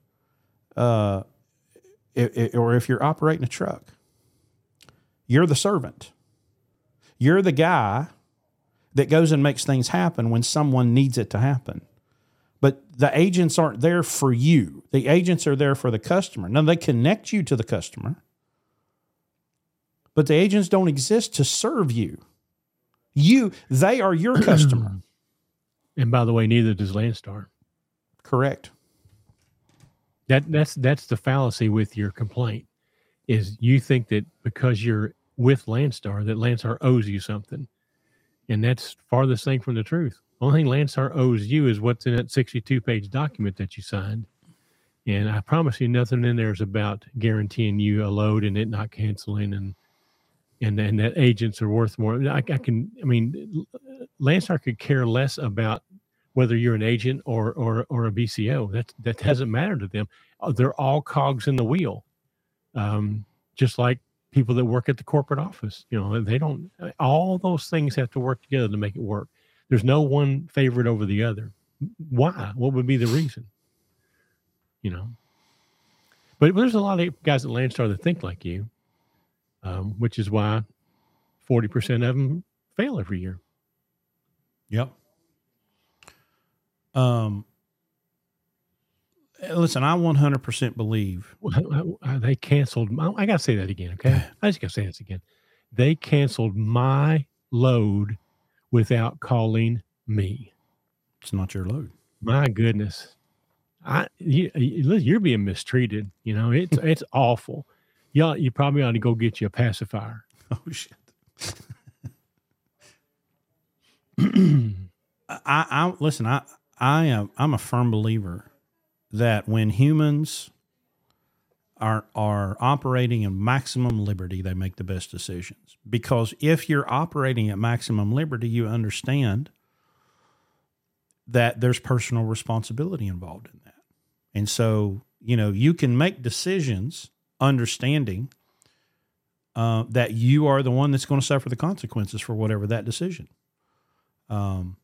uh, i- i- or if you're operating a truck. You're the servant. You're the guy that goes and makes things happen when someone needs it to happen. But the agents aren't there for you. The agents are there for the customer. Now they connect you to the customer, but the agents don't exist to serve you. You, they are your customer. And by the way, neither does Landstar. Correct. That that's that's the fallacy with your complaint. Is you think that because you're with Landstar that Landstar owes you something, and that's farthest thing from the truth. Only thing Landstar owes you is what's in that 62 page document that you signed. And I promise you, nothing in there is about guaranteeing you a load and it not canceling and and and that agents are worth more. I, I can, I mean, Landstar could care less about whether you're an agent or or or a BCO. That that doesn't matter to them. Uh, They're all cogs in the wheel, um, just like people that work at the corporate office. You know, they don't. All those things have to work together to make it work. There's no one favorite over the other. Why? What would be the reason? You know. But there's a lot of guys at Landstar that think like you, um, which is why forty percent of them fail every year. Yep. Um, listen, I 100% believe Well, I- I- they canceled. My, I gotta say that again, okay? I just gotta say this again. They canceled my load without calling me. it's not your load. My goodness, I you, you're being mistreated. You know it's it's awful. You you probably ought to go get you a pacifier. Oh, shit. I, I listen. I I am I'm a firm believer that when humans are are operating in maximum liberty, they make the best decisions. Because if you're operating at maximum liberty, you understand that there's personal responsibility involved in that, and so you know you can make decisions understanding uh, that you are the one that's going to suffer the consequences for whatever that decision. Um,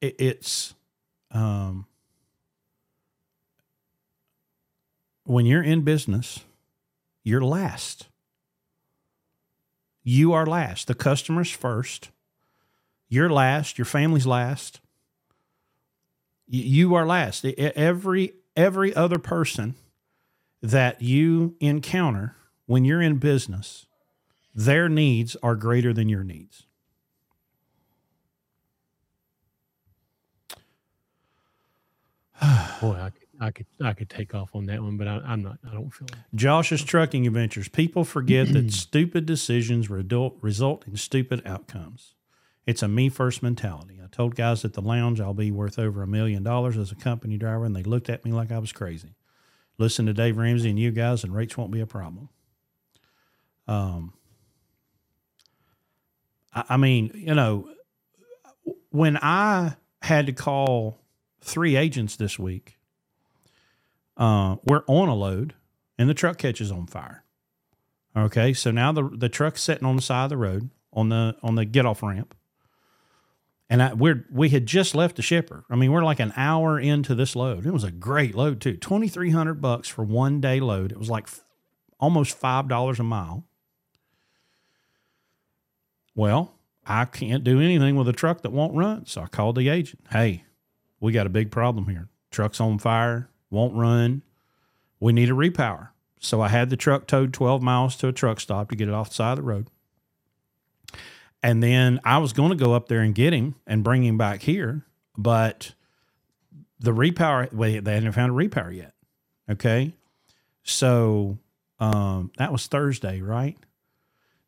it, it's um, when you're in business, you're last. You are last. The customer's first. You're last. Your family's last. You are last. Every every other person that you encounter when you're in business, their needs are greater than your needs. Boy, I could, I could, I could take off on that one, but I, am not. I don't feel it. Josh's trucking adventures. People forget that stupid decisions result result in stupid outcomes. It's a me first mentality. I told guys at the lounge I'll be worth over a million dollars as a company driver, and they looked at me like I was crazy. Listen to Dave Ramsey and you guys, and rates won't be a problem. Um, I, I mean, you know, when I had to call three agents this week. Uh, we're on a load and the truck catches on fire. Okay, so now the the truck's sitting on the side of the road on the on the get off ramp, and I, we're we had just left the shipper. I mean, we're like an hour into this load. It was a great load too, twenty three hundred bucks for one day load. It was like f- almost five dollars a mile. Well, I can't do anything with a truck that won't run, so I called the agent. Hey, we got a big problem here. Truck's on fire, won't run. We need a repower. So I had the truck towed 12 miles to a truck stop to get it off the side of the road. And then I was going to go up there and get him and bring him back here, but the repower, well, they hadn't found a repower yet. Okay. So um, that was Thursday, right?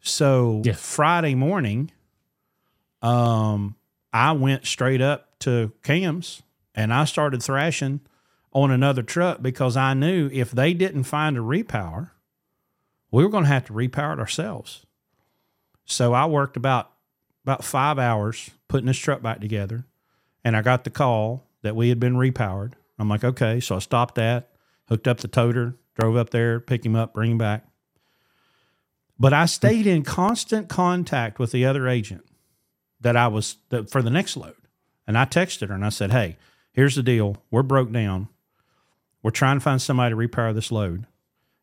So Yes. Friday morning, um, I went straight up to Cam's and I started thrashing on another truck because I knew if they didn't find a repower, we were going to have to repower it ourselves. So I worked about about five hours putting this truck back together, and I got the call that we had been repowered. I'm like, okay, so I stopped that, hooked up the toter, drove up there, pick him up, bring him back. But I stayed in constant contact with the other agent that I was that for the next load. And I texted her and I said, Hey, here's the deal. We're broke down. We're trying to find somebody to repower this load.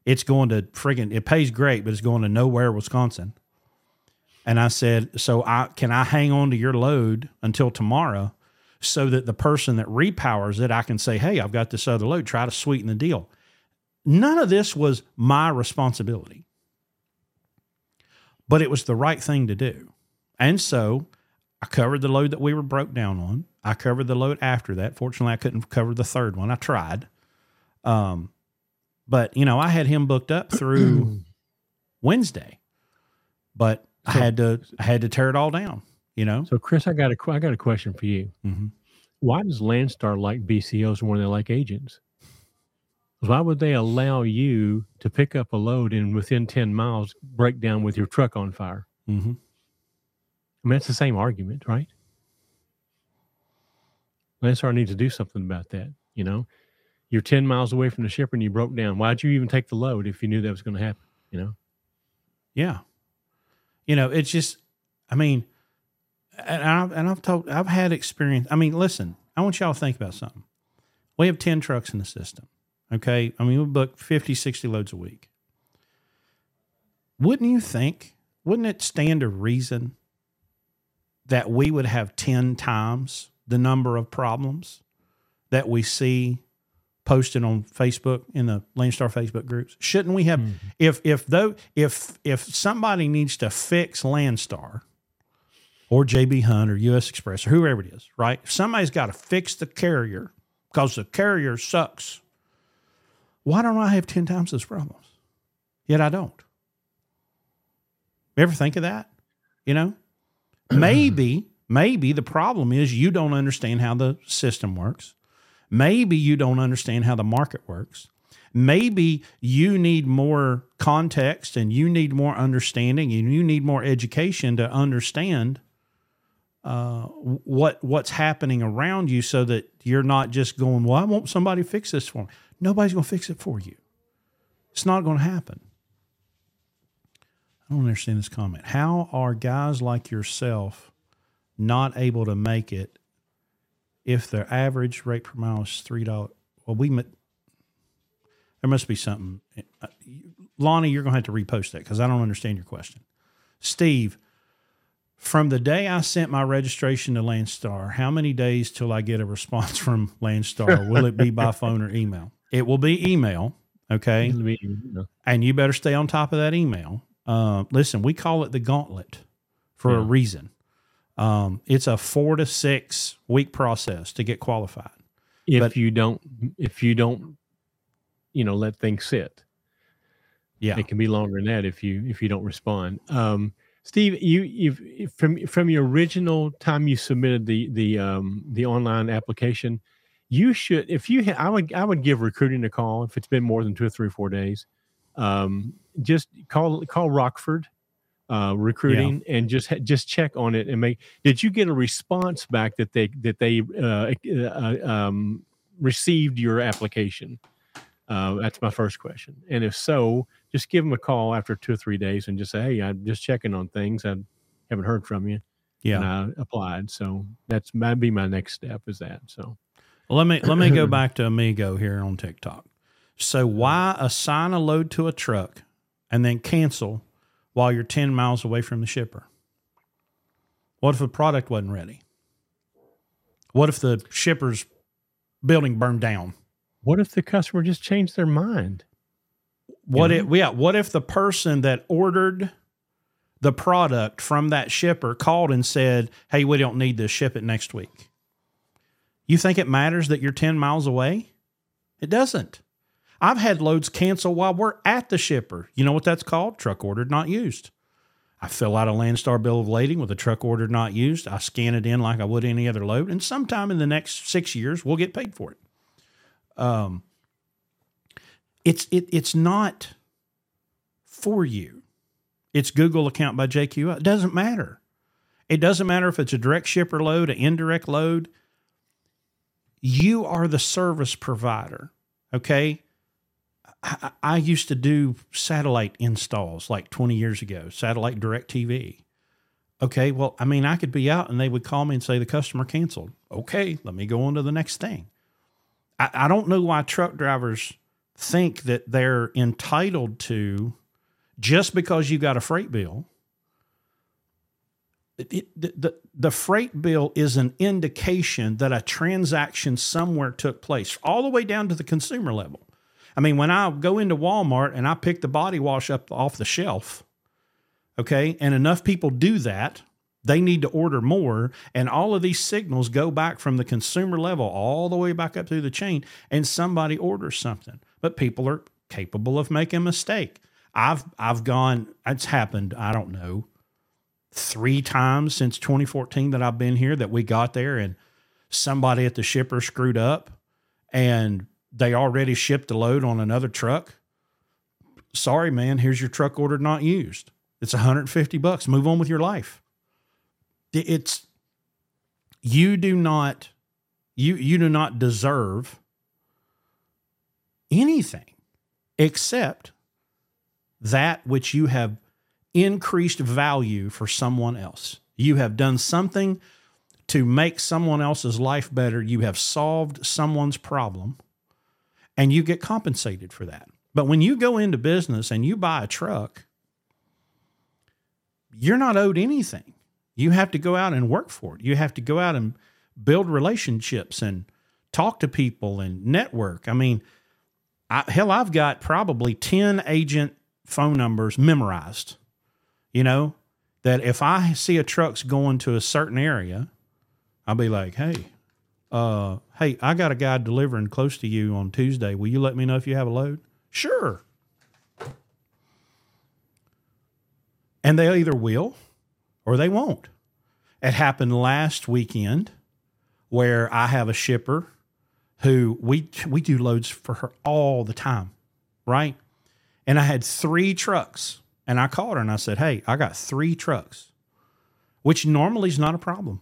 It's going to friggin' it pays great, but it's going to nowhere, Wisconsin. And I said, So I can I hang on to your load until tomorrow so that the person that repowers it, I can say, Hey, I've got this other load. Try to sweeten the deal. None of this was my responsibility. But it was the right thing to do. And so I covered the load that we were broke down on. I covered the load after that. Fortunately, I couldn't cover the third one. I tried. Um, but you know, I had him booked up through Wednesday, but I had to I had to tear it all down. You know, So, Chris, I got a, I got a question for you. Mhm. Why does Landstar like BCOs more than they like agents? Why would they allow you to pick up a load and within 10 miles break down with your truck on fire? hmm I mean, it's the same argument, right? Landstar needs to do something about that. You know, you're 10 miles away from the shipper and you broke down. Why'd you even take the load if you knew that was going to happen? You know, Yeah. You know, it's just, I mean, and I've, and I've told, I've had experience. I mean, listen, I want y'all to think about something. We have 10 trucks in the system. Okay. I mean, we book 50, 60 loads a week. Wouldn't you think, wouldn't it stand to reason that we would have 10 times the number of problems that we see posted on Facebook in the Landstar Facebook groups? Shouldn't we have mm-hmm. if if though if if somebody needs to fix Landstar or JB Hunt or US Xpress or whoever it is, right? If somebody's got to fix the carrier because the carrier sucks, why don't I have 10 times those problems? Yet I don't. You ever think of that? You know? Maybe, maybe the problem is you don't understand how the system works. Maybe you don't understand how the market works. Maybe you need more context and you need more understanding and you need more education to understand uh, what what's happening around you, so that you're not just going, "Well, I want somebody to fix this for me." Nobody's going to fix it for you. It's not going to happen. I don't understand this comment. How are guys like yourself not able to make it if their average rate per mile is three dollars? Well, we there must be something. Uh, Lonnie, you're going to have to repost that because I don't understand your question. Steve, from the day I sent my registration to Landstar, how many days till I get a response from Landstar? Will it be by phone or email? It will be email. Okay. Be, know, and you better stay on top of that email. Uh, listen, we call it the gauntlet for a reason. Um, it's a four to six week process to get qualified. if But- you don't, if you don't, you know, let things sit. Yeah. it can be longer than that if you if you don't respond. Um, Steve, you you've from from your original time you submitted the the um, the online application, you should if you ha- I would I would give recruiting a call if it's been more than two or three or four days. Um, just call call Rockford uh, recruiting and just just check on it and make. Did you get a response back that they that they uh, uh, um, received your application? Uh, that's my first question. And if so, just give them a call after two or three days and just say, "Hey, I'm just checking on things. I haven't heard from you, Yeah. and I applied." So that's that'd be my next step. Is that so? Well, let me let me go back to Amigo here on TikTok. So why assign a load to a truck and then cancel while you're 10 miles away from the shipper? What if the product wasn't ready? What if the shipper's building burned down? What if the customer just changed their mind? What if yeah, what if the person that ordered the product from that shipper called and said, "Hey, we don't need this. Ship it next week." You think it matters that you're 10 miles away? It doesn't. I've had loads cancel while we're at the shipper. You know what that's called? Truck ordered, not used. I fill out a Landstar bill of lading with a truck ordered, not used. I scan it in like I would any other load, and sometime in the next six years, we'll get paid for it. Um, it's it it's not for you. It's Google account by JQ. It doesn't matter. It doesn't matter if it's a direct shipper load, an indirect load. You are the service provider. Okay. I, used to do satellite installs like 20 years ago, satellite DirecTV. Okay. Well, I mean, I could be out and they would call me and say the customer canceled. Okay. Let me go on to the next thing. I, I don't know why truck drivers think that they're entitled to just because you got a freight bill. It, the, the freight bill is an indication that a transaction somewhere took place, all the way down to the consumer level. I mean, when I go into Walmart and I pick the body wash up off the shelf, okay, and enough people do that, they need to order more. And all of these signals go back from the consumer level all the way back up through the chain, and somebody orders something. But people are capable of making a mistake. I've I've gone, it's happened, I don't know, three times since 2014 that I've been here that we got there and somebody at the shipper screwed up and they already shipped a load on another truck. Sorry, man, here's your truck ordered, not used. It's 150 bucks. Move on with your life. It's you do not you you do not deserve anything except that which you have increased value for someone else. You have done something to make someone else's life better. You have solved someone's problem and you get compensated for that. But when you go into business and you buy a truck, you're not owed anything. You have to go out and work for it. You have to go out and build relationships and talk to people and network. I mean, I, hell, I've got probably 10 agent phone numbers memorized. You know, that if I see a truck's going to a certain area, I'll be like, hey, uh, hey, I got a guy delivering close to you on Tuesday. Will you let me know if you have a load? Sure. And they either will or they won't. It happened last weekend where I have a shipper who we we do loads for her all the time, right? And I had three trucks, and I called her and I said, "Hey, I got three trucks," which normally is not a problem.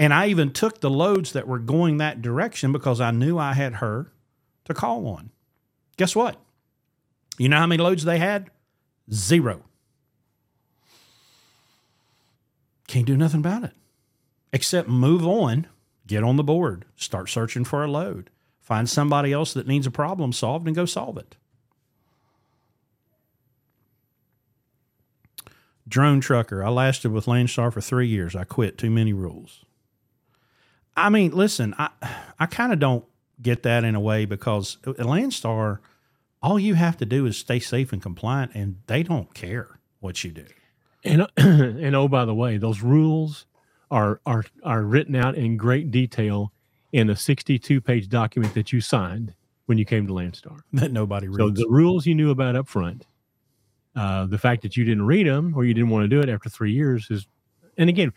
And I even took the loads that were going that direction because I knew I had her to call on. Guess what? You know how many loads they had? Zero. Can't do nothing about it except move on, get on the board, start searching for a load, find somebody else that needs a problem solved and go solve it. Drone trucker. I lasted with Landstar for three years. I quit. Too many rules. I mean, listen, I I kind of don't get that in a way because at Landstar, all you have to do is stay safe and compliant, and they don't care what you do. And and oh, by the way, those rules are are are written out in great detail in a 62 page document that you signed when you came to Landstar. That nobody reads. So the rules you knew about up front, uh, the fact that you didn't read them or you didn't want to do it after three years is, and again,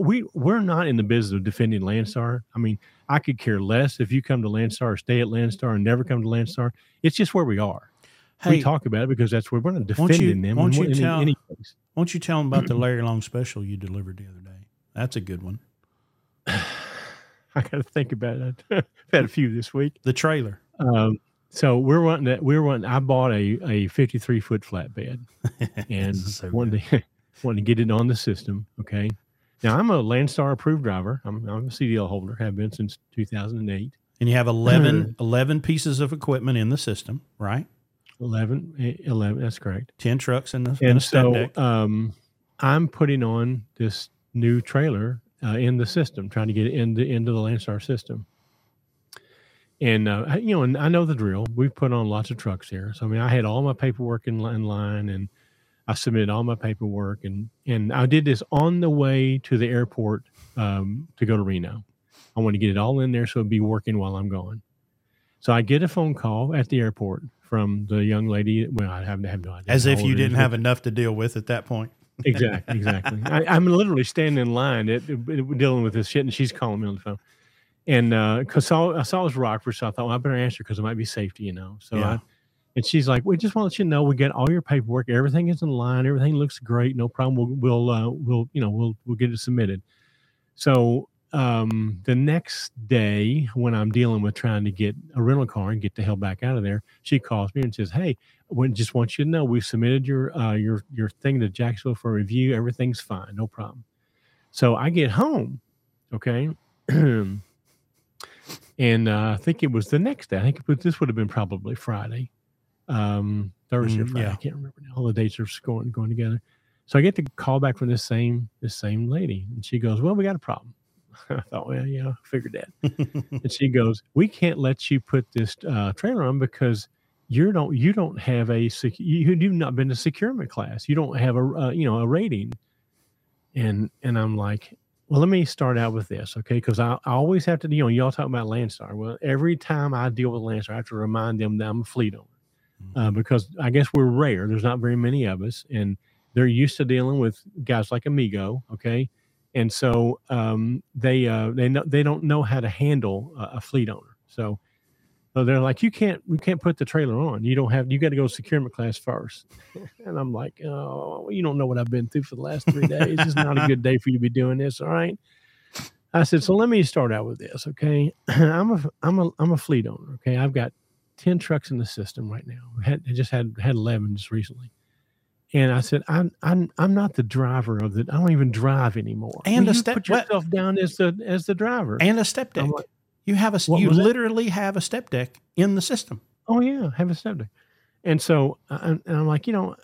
we we're not in the business of defending Landstar. I mean, I could care less if you come to Landstar or stay at Landstar and never come to Landstar. It's just where we are. hey, we talk about it because that's where we're not won't you- defending them. won't in you any- tell- case. won't you tell them about the Larry Long special you delivered the other day? That's a good one. I got to think about it. I've had a few this week. The trailer. Um, so we're wanting that. We're wanting. I bought a a 53 foot flatbed and so wanted to, wanted to get it on the system. Okay. Now I'm a Landstar approved driver. I'm, I'm a CDL holder. Have been since 2008. And you have 11, 11 pieces of equipment in the system, right? 11, eh, 11. That's correct. 10 trucks in the, in And the so um, I'm putting on this new trailer uh, in the system, trying to get it into into the Landstar system. And uh, you know, and I know the drill. We've put on lots of trucks here. So I mean, I had all my paperwork in, in line, and I submitted all my paperwork, and and I did this on the way to the airport um, to go to Reno. I want to get it all in there so it'd be working while I'm gone. So I get a phone call at the airport from the young lady. Well, I have, have no idea. As if you didn't have enough to deal with at that point. exactly, exactly. I, I'm literally standing in line at, at- dealing with this shit, and she's calling me on the phone. And because saw, I saw it was Rockford, so I thought, well, I better answer because it might be safety, you know. So Yeah. I, and she's like, we just want to let you know we get all your paperwork, everything is in line, everything looks great, no problem. We'll, we'll, uh, we'll, you know, we'll, we'll get it submitted. So um, the next day, when I'm dealing with trying to get a rental car and get the hell back out of there, she calls me and says, "Hey, we just want you to know we've submitted your uh, your your thing to Jacksonville for review. Everything's fine, no problem." So I get home, okay, and uh, I think it was the next day. I think was, this would have been probably Friday, um, Thursday or Mm, Friday. yeah. I can't remember now. All the dates are going going together. So I get the call back from this same this same lady, and she goes, "Well, we got a problem." I thought, well, yeah, I figured that. and she goes, "We can't let you put this uh, trailer on because you don't you don't have a sec- you you've not been to securement class. You don't have a uh, you know a rating." And and I'm like, well, let me start out with this, okay? Because I, I always have to, you know, y'all talk about Landstar. Well, every time I deal with Landstar, I have to remind them that I'm a fleet owner uh, because I guess we're rare. There's not very many of us, and they're used to dealing with guys like Amigo, okay? And so um, they uh, they know they don't know how to handle a, a fleet owner. So, so they're like, you can't you can't put the trailer on. You don't have you got to go securement class first. and I'm like, oh, you don't know what I've been through for the last three days. It's not a good day for you to be doing this. All right. I said, so let me start out with this, okay? I'm a I'm a I'm a fleet owner, okay? I've got 10 trucks in the system right now. I, had, I just had had 11 just recently. And I said, I'm I'm I'm not the driver of the. I don't even drive anymore. And Well, a you step- put what? yourself down as the as the driver. and a step deck. Like, you have a you was that? literally have a step deck in the system. oh yeah, have a step deck. And so, I, and I'm like, you know,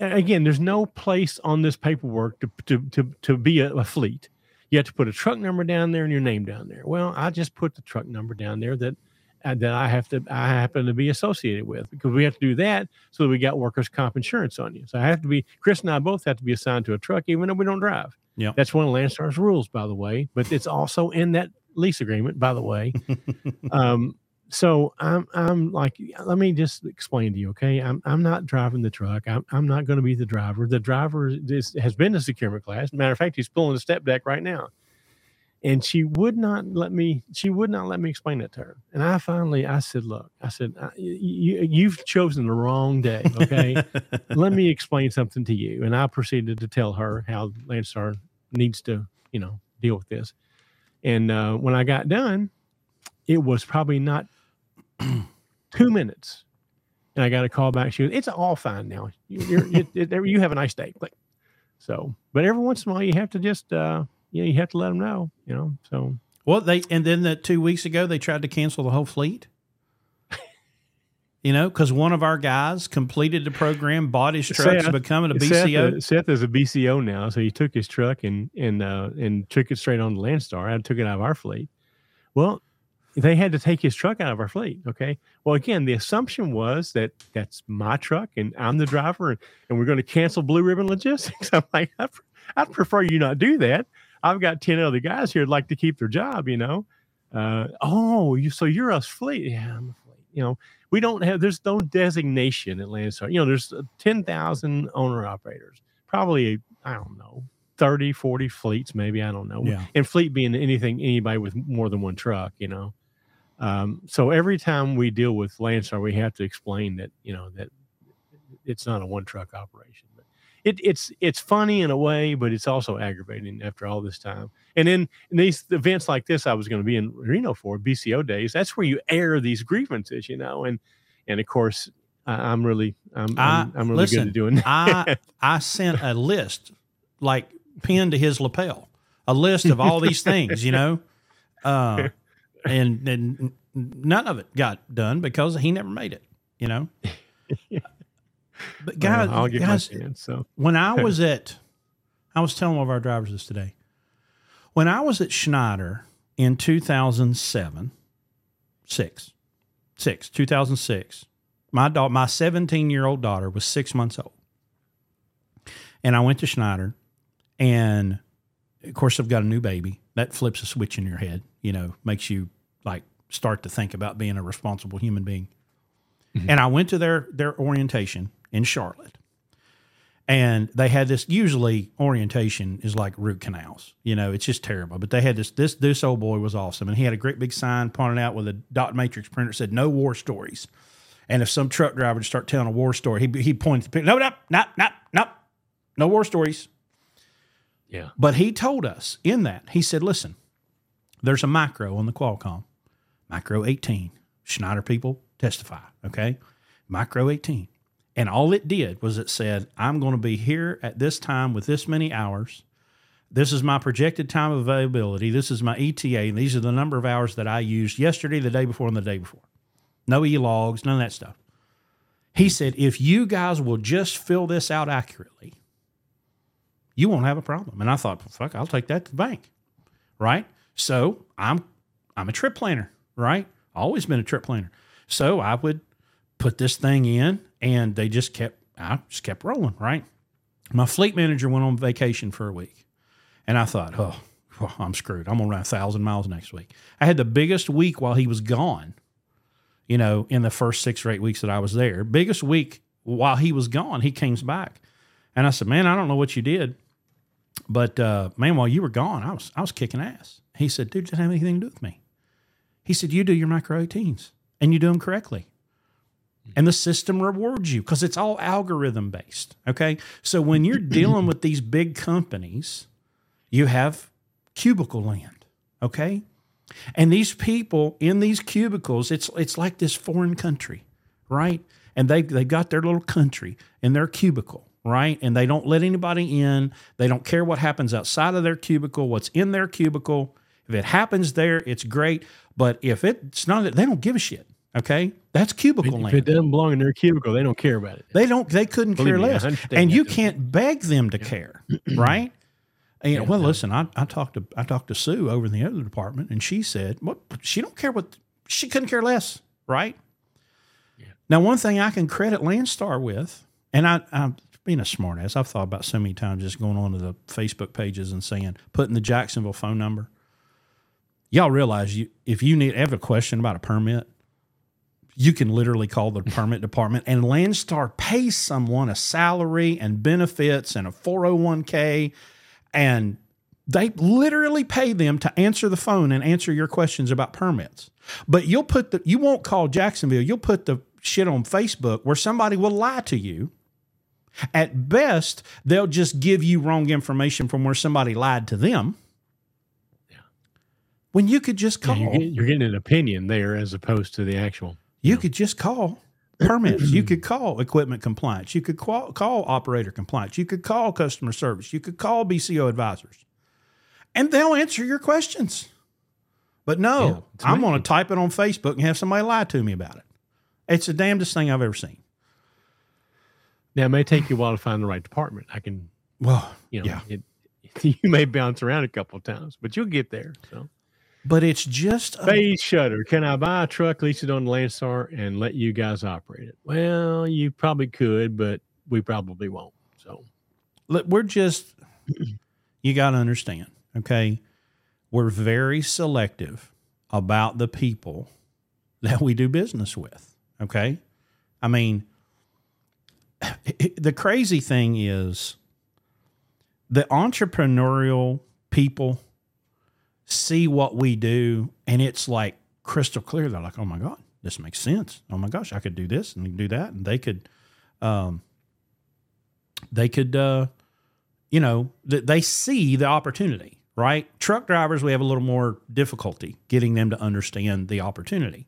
again, there's no place on this paperwork to to to, to be a, a fleet. You have to put a truck number down there and your name down there. Well, I just put the truck number down there that uh, that I have to I happen to be associated with because we have to do that so that we got workers' comp insurance on you. So I have to be Chris and I both have to be assigned to a truck even though we don't drive. Yeah. that's one of Landstar's rules, by the way. But it's also in that lease agreement, by the way. um, so I'm I'm like, let me just explain to you, okay? I'm I'm not driving the truck. I'm I'm not going to be the driver. The driver is, has been to securement class. Matter of fact, he's pulling the step deck right now. And she would not let me. She would not let me explain it to her. And I finally, I said, "Look, I said, I- you, you've chosen the wrong day. Okay, let me explain something to you." And I proceeded to tell her how Landstar needs to, you know, deal with this. And uh, when I got done, it was probably not two minutes, and I got a call back. She goes, "It's all fine now. You, you're, you, it- you have a nice day." Like, so, but every once in a while, you have to just, uh, you know, you have to let them know, you know. So, Well, they and then the two weeks ago they tried to cancel the whole fleet. You know, because one of our guys completed the program, bought his trucks, Seth- becoming a Seth, BCO. uh, Seth is a BCO now, so he took his truck and and uh, and took it straight on to Landstar. I took it out of our fleet. Well, they had to take his truck out of our fleet. Okay. Well, again, the assumption was that that's my truck and I'm the driver and, and we're going to cancel Blue Ribbon Logistics. I'm like, I, I'd prefer you not do that. I've got 10 other guys here like to keep their job, you know. Uh, oh, you so you're a fleet. Yeah, I'm a fleet. You know, we don't have there's no designation at Landstar. You know, there's 10,000 owner operators. Probably, I don't know, 30, 40 fleets, maybe. I don't know. Yeah. And fleet being anything, anybody with more than one truck, you know. Um, so every time we deal with Landstar, we have to explain that, you know, that it's not a one truck operation. It, it's it's funny in a way, but it's also aggravating after all this time. And then in these events like this, I was going to be in Reno for BCO days. That's where you air these grievances, you know. And and of course, I, I'm really I'm I- I'm, I'm really listen, good at doing that. I I sent a list like pinned to his lapel, a list of all these things, you know, uh, and and none of it got done because he never made it, you know. But guys, I'll get guys, my chance. So when I was at, I was telling one of our drivers this today. When I was at Schneider in 2007, six, six, 2006, my daughter, my 17 year old daughter was six months old. And I went to Schneider and of course I've got a new baby. That flips a switch in your head, you know, makes you like start to think about being a responsible human being. Mm-hmm. And I went to their their orientation in Charlotte. And they had this usually orientation is like root canals. You know, it's just terrible. But they had this this this old boy was awesome. And he had a great big sign pointed out with a dot matrix printer that said no war stories. And if some truck driver would start telling a war story, he he pointed to the picture, no, no, no, no, no, no war stories. yeah, But he told us in that, he said, listen, there's a micro on the Qualcomm, micro 18. Schneider people testify, okay? Micro 18. And all it did was it said, I'm going to be here at this time with this many hours. This is my projected time of availability. This is my ETA. And these are the number of hours that I used yesterday, the day before, and the day before. No e logs, none of that stuff. He said, if you guys will just fill this out accurately, you won't have a problem. And I thought, fuck, I'll take that to the bank. Right. So I'm I'm a trip planner, right? Always been a trip planner. So I would put this thing in and they just kept I just kept rolling, right? My fleet manager went on vacation for a week. And I thought, oh, well, I'm screwed. I'm gonna run a thousand miles next week. I had the biggest week while he was gone, you know, in the first six or eight weeks that I was there. Biggest week while he was gone, he came back. And I said, Man, I don't know what you did. But uh, man, while you were gone, I was I was kicking ass. He said, dude, didn't have anything to do with me. He said, you do your micro 18s and you do them correctly. And the system rewards you because it's all algorithm based. Okay. So when you're dealing with these big companies, you have cubicle land. Okay. And these people in these cubicles, it's it's like this foreign country, right? And they they got their little country in their cubicle, right? And they don't let anybody in. They don't care what happens outside of their cubicle, what's in their cubicle. If it happens there, it's great. But if it's not, they don't give a shit. Okay, that's cubicle if land. it doesn't belong in their cubicle, they don't care about it. They don't. They couldn't Believe care me, less, and you can't beg them to care, right? And, Yeah, well, no. listen, I, I talked to I talked to Sue over in the other department, and she said, "What? She don't care what she couldn't care less, right?" Now, one thing I can credit Landstar with, and I, I'm being a smartass, I've thought about so many times just going onto the Facebook pages and saying, putting the Jacksonville phone number. Y'all realize you if you need have a question about a permit, you can literally call the permit department and Landstar pays someone a salary and benefits and a 401k and they literally pay them to answer the phone and answer your questions about permits. But you'll put the you won't call Jacksonville, you'll put the shit on Facebook where somebody will lie to you. At best, they'll just give you wrong information from where somebody lied to them. When you could just Yeah, call. you're, getting, you're getting an opinion there as opposed to the actual. You could just call permits. you could call equipment compliance. You could call, call operator compliance. You could call customer service. You could call BCO advisors. And they'll answer your questions. But no, it's I'm going to type it on Facebook and have somebody lie to me about it. It's the damnedest thing I've ever seen. Now it may take you a while to find the right department. I can, Well, you know, Yeah. it, you may bounce around a couple of times, but you'll get there. So but it's just a, Phase shutter. Can I buy a truck, lease it on Landstar, and let you guys operate it? Well, you probably could, but we probably won't. So we're just you got to understand, okay? We're very selective about the people that we do business with, okay? I mean, the crazy thing is the entrepreneurial people see what we do and it's like crystal clear. They're like, oh my God, this makes sense. Oh my gosh, I could do this and do that. And they could, um, they could, uh, you know, th- they see the opportunity, right? Truck drivers, we have a little more difficulty getting them to understand the opportunity.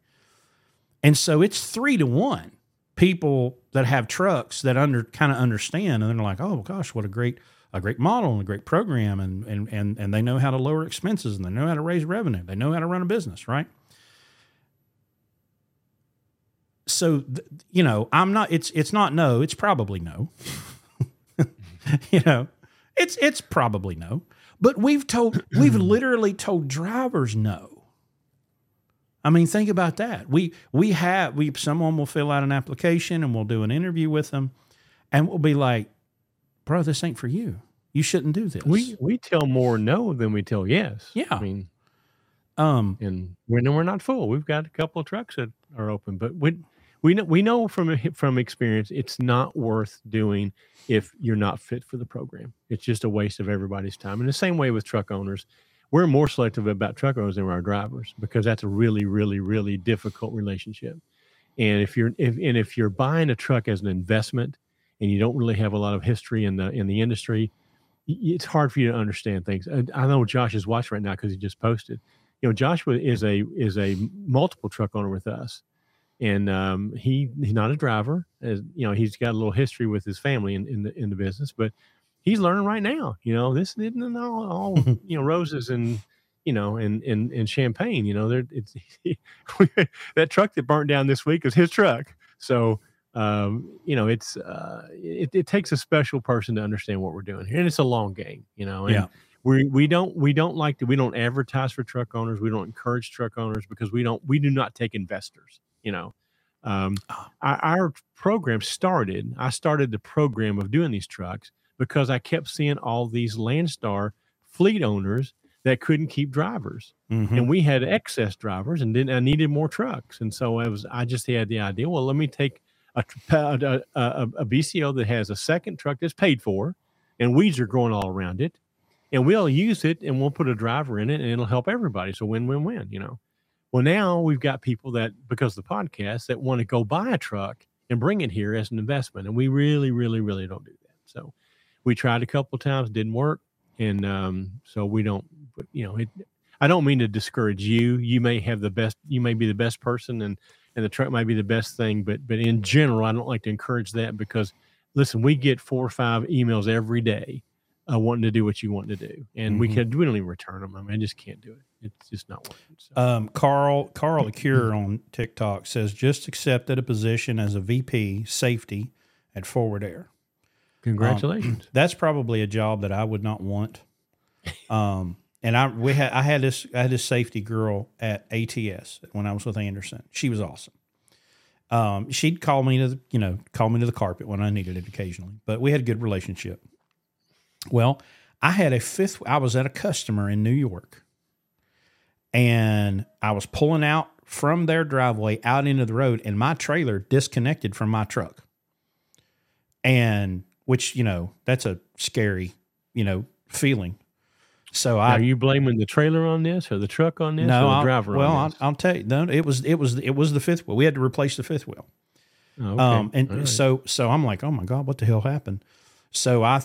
And so it's three to one people that have trucks that under kind of understand and they're like, oh gosh, what a great a great model and a great program and and and and they know how to lower expenses and they know how to raise revenue. They know how to run a business, right? So you know, I'm not it's it's not no, it's probably no. you know, it's it's probably no. But we've told we've literally told drivers no. I mean, think about that. We we have we someone will fill out an application and we'll do an interview with them, and we'll be like, "Bro, this ain't for you. You shouldn't do this." we we tell more no than we tell yes. Yeah. I mean, um, and we're we're not full. We've got a couple of trucks that are open, but we we know we know from from experience it's not worth doing if you're not fit for the program. It's just a waste of everybody's time. And the same way with truck owners, we're more selective about truck owners than our drivers because that's a really really really difficult relationship. And if you're if and if you're buying a truck as an investment and you don't really have a lot of history in the in the industry, it's hard for you to understand things. I know Josh is watching right now because he just posted you know Joshua is a is a multiple truck owner with us, and um, he he's not a driver. As you know, he's got a little history with his family in, in the in the business, but he's learning right now. You know, this isn't all, all you know roses and you know and and, and champagne. You know, there it's that truck that burnt down this week is his truck. So um, you know, it's uh, it, it takes a special person to understand what we're doing here, and it's a long game. You know, and Yeah. we we don't we don't like to we don't advertise for truck owners. We don't encourage truck owners because we don't we do not take investors. You know, um, Ah. our, our program started. I started the program of doing these trucks because I kept seeing all these Landstar fleet owners that couldn't keep drivers mhm. and we had excess drivers and then I needed more trucks. And so I was, I just had the idea, well, let me take a, a, a, a, BCO that has a second truck that's paid for and weeds are growing all around it. And we'll use it and we'll put a driver in it and it'll help everybody. So win, win, win, you know. Well, now we've got people that, because of the podcast, that want to go buy a truck and bring it here as an investment. And we really, really, really don't do that. So we tried a couple times, didn't work. And um, so we don't, but, you know, it, I don't mean to discourage you. You may have the best, you may be the best person and, and the truck might be the best thing, but, but in general, I don't like to encourage that because listen, we get four or five emails every day uh, wanting to do what you want to do. And we Mhm. can, we don't even return them. I mean, I just can't do it. It's just not working. So. Um, Carl Carl the Cure on TikTok says just accepted a position as a VP safety at Forward Air. Congratulations. That's probably a job that I would not want. Um, and I we had I had this I had this safety girl at ATS when I was with Anderson. She was awesome. Um, she'd call me to the, you know call me to the carpet when I needed it occasionally, but we had a good relationship. Well, I had a fifth. I was at a customer in New York, and I was pulling out from their driveway out into the road, and my trailer disconnected from my truck. And which you know that's a scary you know feeling. So Now, I are you blaming the trailer on this or the truck on this or no, the I'll, driver well, on I'll? I'll tell you. No, it was it was it was the fifth wheel. We had to replace the fifth wheel. Oh, okay. Um, and right. so so I'm like, oh my god, what the hell happened? So I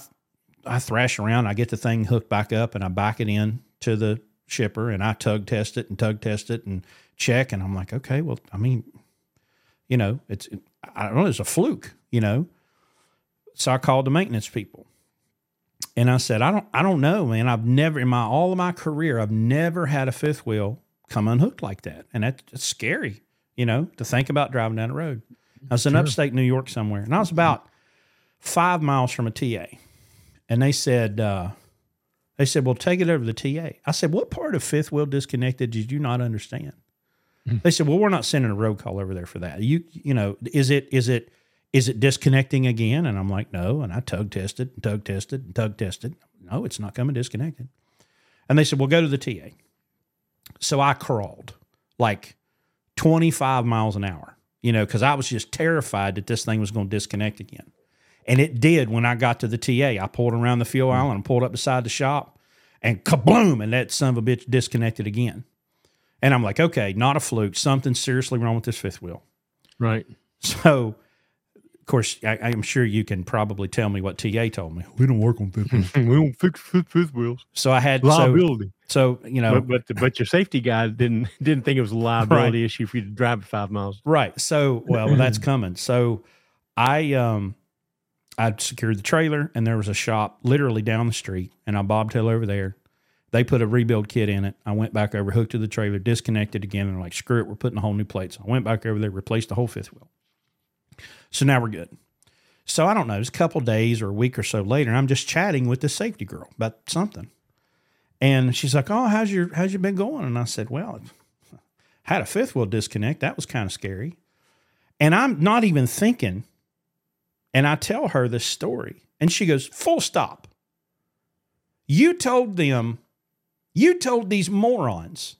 I thrash around, I get the thing hooked back up, and I back it in to the shipper, and I tug test it and tug test it and check, and I'm like, okay, well, I mean, you know, it's I don't know, it's a fluke, you know. So I called the maintenance people. And I said, I don't I don't know, man. I've never in my all of my career, I've never had a fifth wheel come unhooked like that. And that, that's scary, you know, to think about driving down the road. I was in Sure. upstate New York somewhere, and I was about five miles from a TA. And they said, uh, They said, well, take it over to the TA. I said, what part of fifth wheel disconnected did you not understand? They said, well, we're not sending a road call over there for that. You, you know, is it, is it, is it disconnecting again? And I'm like, no. And I tug tested, and tug tested, and tug tested. No, it's not coming disconnected. And they said, well, go to the TA. So I crawled like 25 miles an hour, you know, because I was just terrified that this thing was going to disconnect again. And it did when I got to the TA. I pulled around the fuel island and pulled up beside the shop and kabloom, and that son of a bitch disconnected again. And I'm like, okay, not a fluke. Something's seriously wrong with this fifth wheel. Right. So, of course, I, I'm sure you can probably tell me what TA told me. We don't work on fifth wheels. we don't fix fifth, fifth wheels. So I had Liability. so you know but but but your safety guy didn't didn't think it was a liability issue for you to drive it five miles. Right. So, well, well, that's coming. So, I um, I secured the trailer, and there was a shop literally down the street, and I bobtail over there. They put a rebuild kit in it. I went back over, hooked to the trailer, disconnected again, and they're like, screw it, we're putting a whole new plate. So I went back over there, replaced the whole fifth wheel. So now we're good. So I don't know, it's a couple days or a week or so later, I'm just chatting with the safety girl about something. And she's like, "Oh, how's your how's you been going?" And I said, "Well, I had a fifth wheel disconnect. That was kind of scary." And I'm not even thinking. And I tell her this story, and she goes, "Full stop. You told them, you told these morons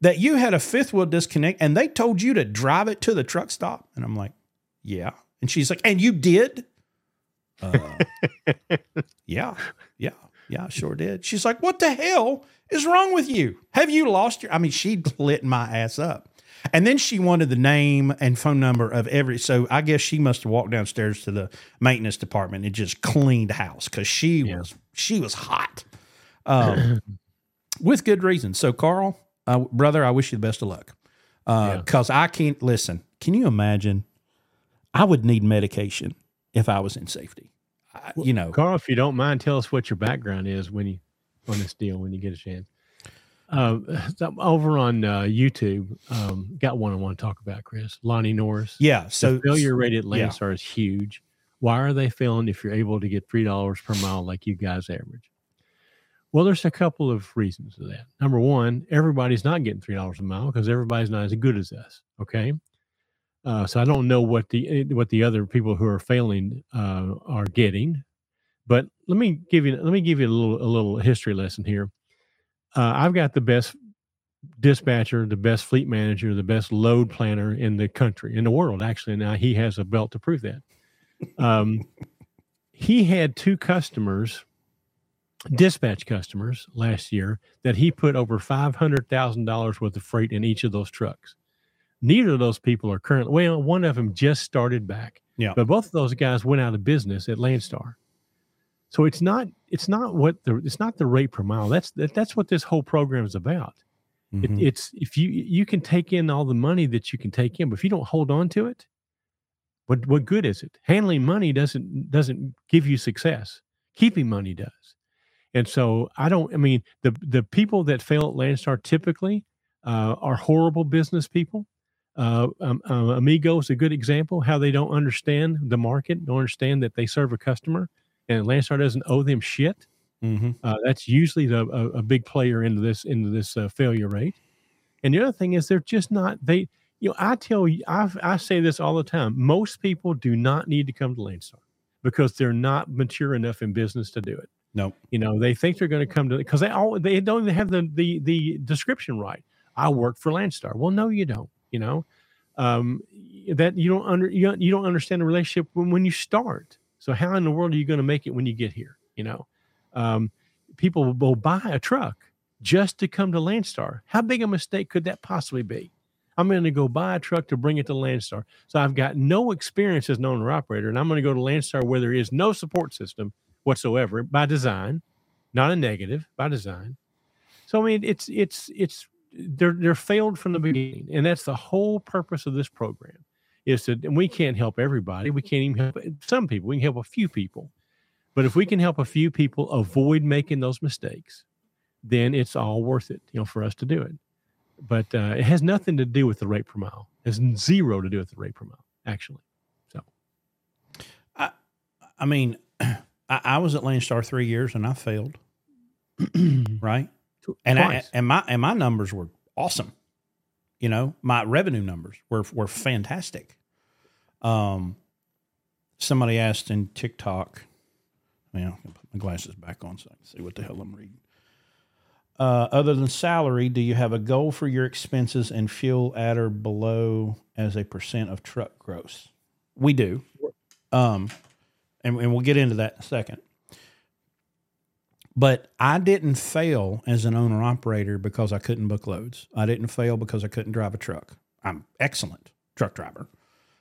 that you had a fifth wheel disconnect, and they told you to drive it to the truck stop." And I'm like, "Yeah." And she's like, "And you did?" Uh, yeah, yeah. Yeah, I sure did. She's like, What the hell is wrong with you? Have you lost your? I mean, she lit my ass up. And then she wanted the name and phone number of every. So I guess she must have walked downstairs to the maintenance department and just cleaned house because she Yeah. was she was hot, um, with good reason. So Carl, uh, brother, I wish you the best of luck Yeah. because I can't listen. Can you imagine? I would need medication if I was in safety. I, you know, Carl, if you don't mind, tell us what your background is when you on this deal when you get a chance. Uh, over on uh, YouTube, um, got one I want to talk about, Chris. Lonnie Norris. yeah. So So failure rate at yeah. Is huge. Why are they failing if you're able to get three dollars per mile like you guys average? Well, there's a couple of reasons to that. Number one, everybody's not getting three dollars a mile because everybody's not as good as us. Okay, uh, so I don't know what the eh, what the other people who are failing uh, are getting, but let me give you let me give you a little a little history lesson here. Uh, I've got the best dispatcher, the best fleet manager, the best load planner in the country, in the world, actually. Now he has a belt to prove that. Um, he had two customers, dispatch customers last year, that he put over $500,000 worth of freight in each of those trucks. Neither of those people are currently, well, one of them just started back. Yeah. But both of those guys went out of business at Landstar. So it's not it's not what the it's not the rate per mile. That's that, that's what this whole program is about. It, Mhm. it's if you you can take in all the money that you can take in, but if you don't hold on to it, what what good is it? Handling money doesn't doesn't give you success. Keeping money does. And so I don't. I mean, the the people that fail at Landstar typically uh, are horrible business people. Uh, um, uh, Amigo is a good example how they don't understand the market, don't understand that they serve a customer, and Landstar doesn't owe them shit. Mhm. Uh, that's usually the, a, a big player into this into this uh, failure rate. And the other thing is they're just not they. You know, I tell you, I I say this all the time. Most people do not need to come to Landstar because they're not mature enough in business to do it. Nope. You know, they think they're going to come to because they all they don't even have the the the description right. I work for Landstar. Well, no, you don't. You know, um, that you don't under you you don't understand the relationship when when you start. So how in the world are you going to make it when you get here? You know, um, people will buy a truck just to come to Landstar. How big a mistake could that possibly be? I'm going to go buy a truck to bring it to Landstar. So I've got no experience as an owner operator, and I'm going to go to Landstar where there is no support system whatsoever by design, not a negative by design. So I mean, it's it's it's they're they're failed from the beginning, and that's the whole purpose of this program. Is that and we can't help everybody. We can't even help some people. We can help a few people, but if we can help a few people avoid making those mistakes, then it's all worth it, you know, for us to do it. But uh, it has nothing to do with the rate per mile. It has zero to do with the rate per mile, actually. So I I mean, I, I was at Landstar three years and I failed. right? And I, and my and my numbers were awesome. You know, my revenue numbers were were fantastic. Um, somebody asked in TikTok. Well, I'll put my glasses back on so I can see what the hell I'm reading. Uh, other than salary, do you have a goal for your expenses and fuel at or below as a percent of truck gross? We do. Um, and, and we'll get into that in a second. But I didn't fail as an owner operator because I couldn't book loads. I didn't fail because I couldn't drive a truck. I'm excellent truck driver.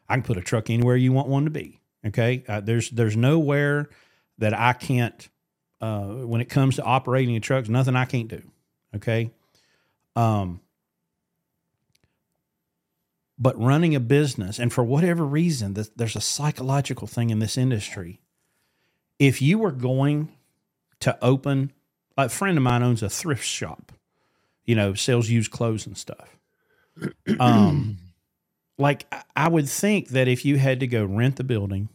I can put a truck anywhere you want one to be. Okay, uh, there's there's nowhere that I can't. Uh, when it comes to operating a truck, nothing I can't do. Okay, um, but running a business, and for whatever reason, th- there's a psychological thing in this industry. If you were going to open, a friend of mine owns a thrift shop, you know, sells used clothes and stuff. Um, like I- I would think that if you had to go rent the building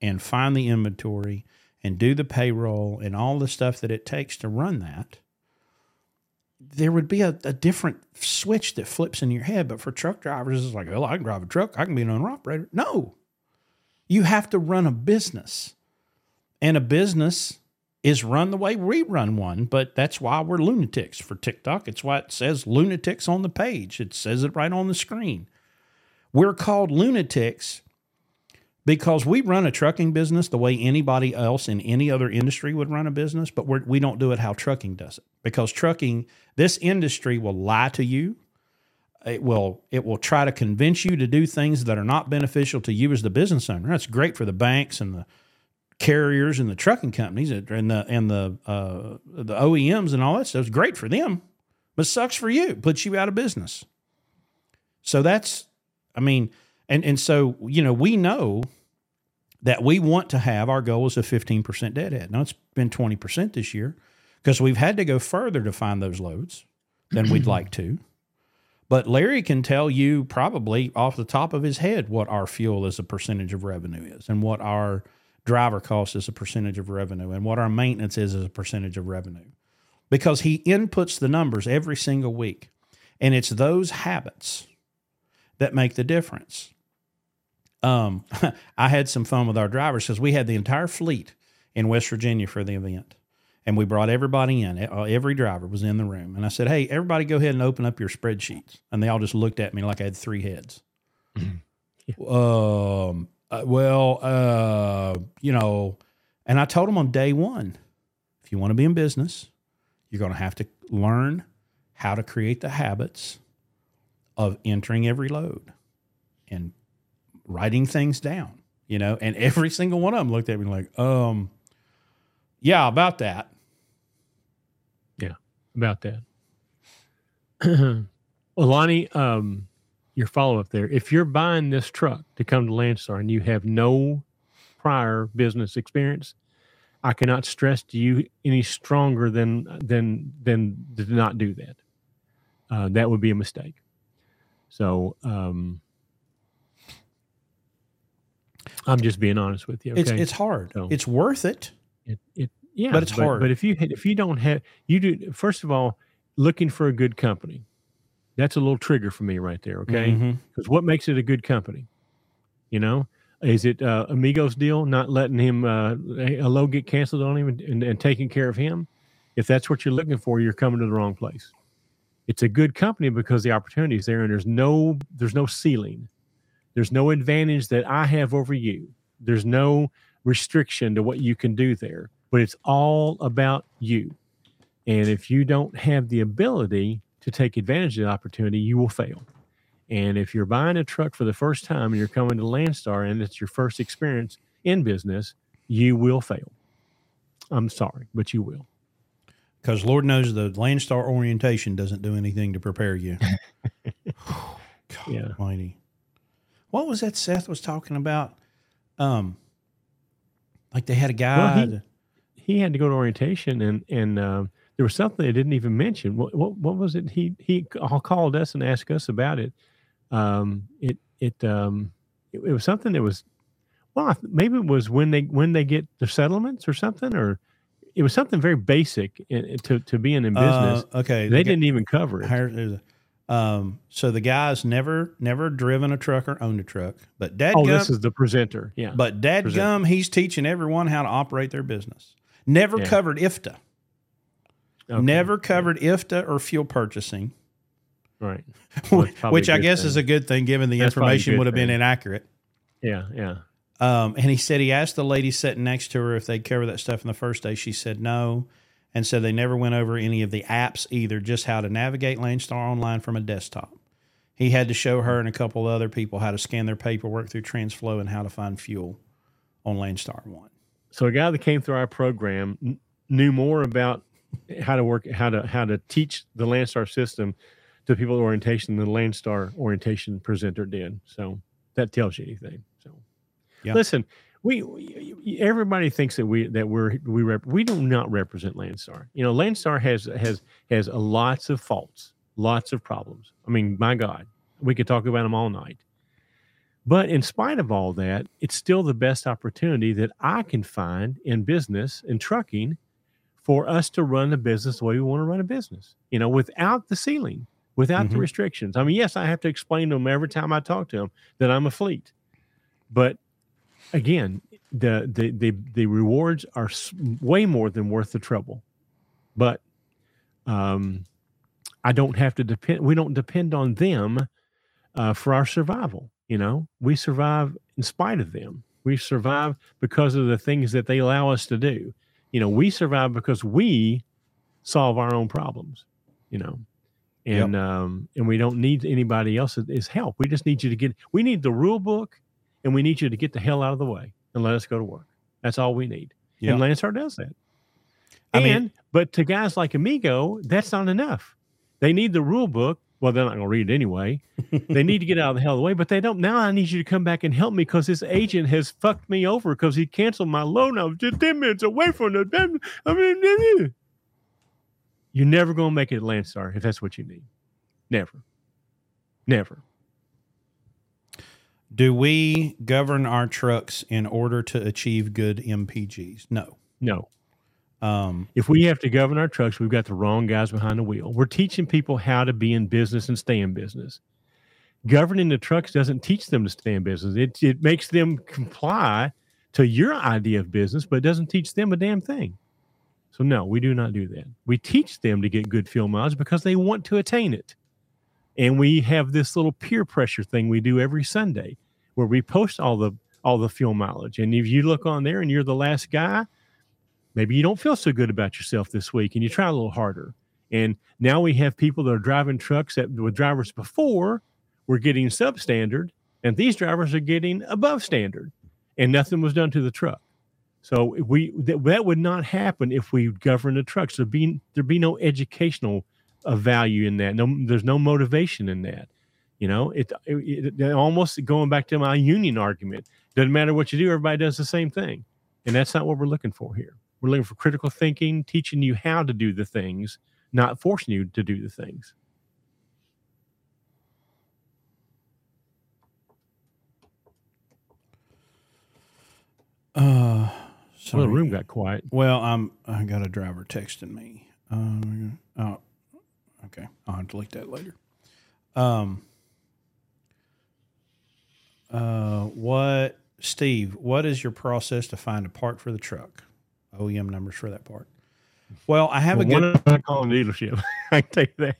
and find the inventory and do the payroll and all the stuff that it takes to run that, there would be a, a different switch that flips in your head. But for truck drivers, it's like, well, I can drive a truck, I can be an owner operator. No, you have to run a business, and a business is run the way we run one. But that's why we're lunatics for TikTok. It's why it says lunatics on the page. It says it right on the screen. We're called lunatics because we run a trucking business the way anybody else in any other industry would run a business, but we're, we don't do it how trucking does it. Because trucking, this industry will lie to you. It will it will try to convince you to do things that are not beneficial to you as the business owner. That's great for the banks and the carriers and the trucking companies and the and the uh, the OEMs and all that stuff. It's great for them, but sucks for you. Puts you out of business. So that's, I mean, and and so you know we know that we want to have our goal is a fifteen percent deadhead. Now it's been twenty percent this year because we've had to go further to find those loads than we'd like to. But Larry can tell you probably off the top of his head what our fuel as a percentage of revenue is, and what our driver cost as a percentage of revenue, and what our maintenance is as a percentage of revenue, because he inputs the numbers every single week, and it's those habits that make the difference. Um, I had some fun with our drivers because we had the entire fleet in West Virginia for the event, and we brought everybody in. Uh, Every driver was in the room, and I said, "Hey, everybody, go ahead and open up your spreadsheets." And they all just looked at me like I had three heads. Um. Uh, well, uh, you know, and I told them on day one, if you want to be in business, you're going to have to learn how to create the habits of entering every load and writing things down, you know, and every single one of them looked at me like, um, yeah, about that. Yeah, about that. well, Lonnie, um, your follow up there. If you're buying this truck to come to Landstar and you have no prior business experience, I cannot stress to you any stronger than than than to not do that. Uh, that would be a mistake. So um, I'm just being honest with you. Okay? It's it's hard. So- It's worth it. It, it yeah, But it's hard. But if you if you don't have you do first of all looking for a good company, that's a little trigger for me right there. Okay, because what makes it a good company? You know, is it uh, Amigos deal not letting him uh, a load get canceled on him and, and, and taking care of him? If that's what you're looking for, you're coming to the wrong place. It's a good company because the opportunity is there, and there's no there's no ceiling. There's no advantage that I have over you. There's no restriction to what you can do there, but it's all about you. And if you don't have the ability to take advantage of the opportunity, you will fail. And if you're buying a truck for the first time and you're coming to Landstar and it's your first experience in business, you will fail. I'm sorry, but you will. Because Lord knows the Landstar orientation doesn't do anything to prepare you. God Yeah. Almighty. What was that Seth was talking about? Um, like they had a guy. he- He had to go to orientation and and um, there was something they didn't even mention. What what, what was it? He he ca- called us and asked us about it. Um, it it um it, it was something that was well maybe it was when they when they get the settlements or something or it was something very basic in, to to being in Uh, business. okay. they the didn't even cover it. Um, so the guy's never never driven a truck or owned a truck, but dad Oh, this is the presenter. Yeah. but dad gum, he's teaching everyone how to operate their business. Never Yeah. covered IFTA. Okay. Never covered IFTA or fuel purchasing, Right. Well, which I guess thing. is a good thing given the That's information would have been inaccurate. Yeah. Yeah. Um, and he said he asked the lady sitting next to her if they'd cover that stuff in the first day. She said no, and said they never went over any of the apps either, just how to navigate Landstar online from a desktop. He had to show her and a couple other people how to scan their paperwork through TransFlo and how to find fuel on Landstar One. So a guy that came through our program kn- knew more about how to work, how to how to teach the Landstar system to people orientation than the Landstar orientation presenter did. So that tells you anything. So Yeah. listen, we, we everybody thinks that we that we're we rep, we do not represent Landstar. You know, Landstar has has has lots of faults, lots of problems. I mean, my God, we could talk about them all night. But in spite of all that, it's still the best opportunity that I can find in business and trucking for us to run the business the way we want to run a business, you know, without the ceiling, without the Mhm. restrictions. I mean, yes, I have to explain to them every time I talk to them that I'm a fleet. But again, the the the, the rewards are way more than worth the trouble. But um, I don't have to depend. We don't depend on them uh, for our survival. You know, we survive in spite of them. We survive because of the things that they allow us to do. You know, we survive because we solve our own problems. You know, and um, and we don't need anybody else's help. We just need you to get. We need the rule book, and we need you to get the hell out of the way and let us go to work. That's all we need. And Yeah. Landstar does that. I mean- and but to guys like Amigo, that's not enough. They need the rule book. Well, they're not going to read it anyway. they need to get out of the hell of the way, but they don't. Now I need you to come back and help me because this agent has fucked me over because he canceled my loan. I was just 10 minutes away from the. damn. I mean, you're never going to make it at Landstar if that's what you need. Never. Never. Do we govern our trucks in order to achieve good MPGs? No. No. Um, If we have to govern our trucks, we've got the wrong guys behind the wheel. We're teaching people how to be in business and stay in business. Governing the trucks doesn't teach them to stay in business. It, it makes them comply to your idea of business, but it doesn't teach them a damn thing. So, no, we do not do that. We teach them to get good fuel mileage because they want to attain it. And we have this little peer pressure thing we do every Sunday where we post all the all the fuel mileage. And if you look on there and you're the last guy, maybe you don't feel so good about yourself this week and you try a little harder. And now we have people that are driving trucks that with drivers before were getting substandard, and these drivers are getting above standard, and nothing was done to the truck. So we that, that would not happen if we govern the trucks. There'd be there'd be no educational uh, value in that. No, there's no motivation in that. You know, it, it, it almost going back to my union argument. Doesn't matter what you do, everybody does the same thing, and that's not what we're looking for here. We're looking for critical thinking, teaching you how to do the things, not forcing you to do the things. uh, Well, sorry. the room got quiet. Well, I'm I got a driver texting me. Um, oh, okay. I'll have to look that later. Um. Uh, what, Steve? What is your process to find a part for the truck? OEM numbers for that part. Well, I have Well, a good. one I call dealership. I can tell you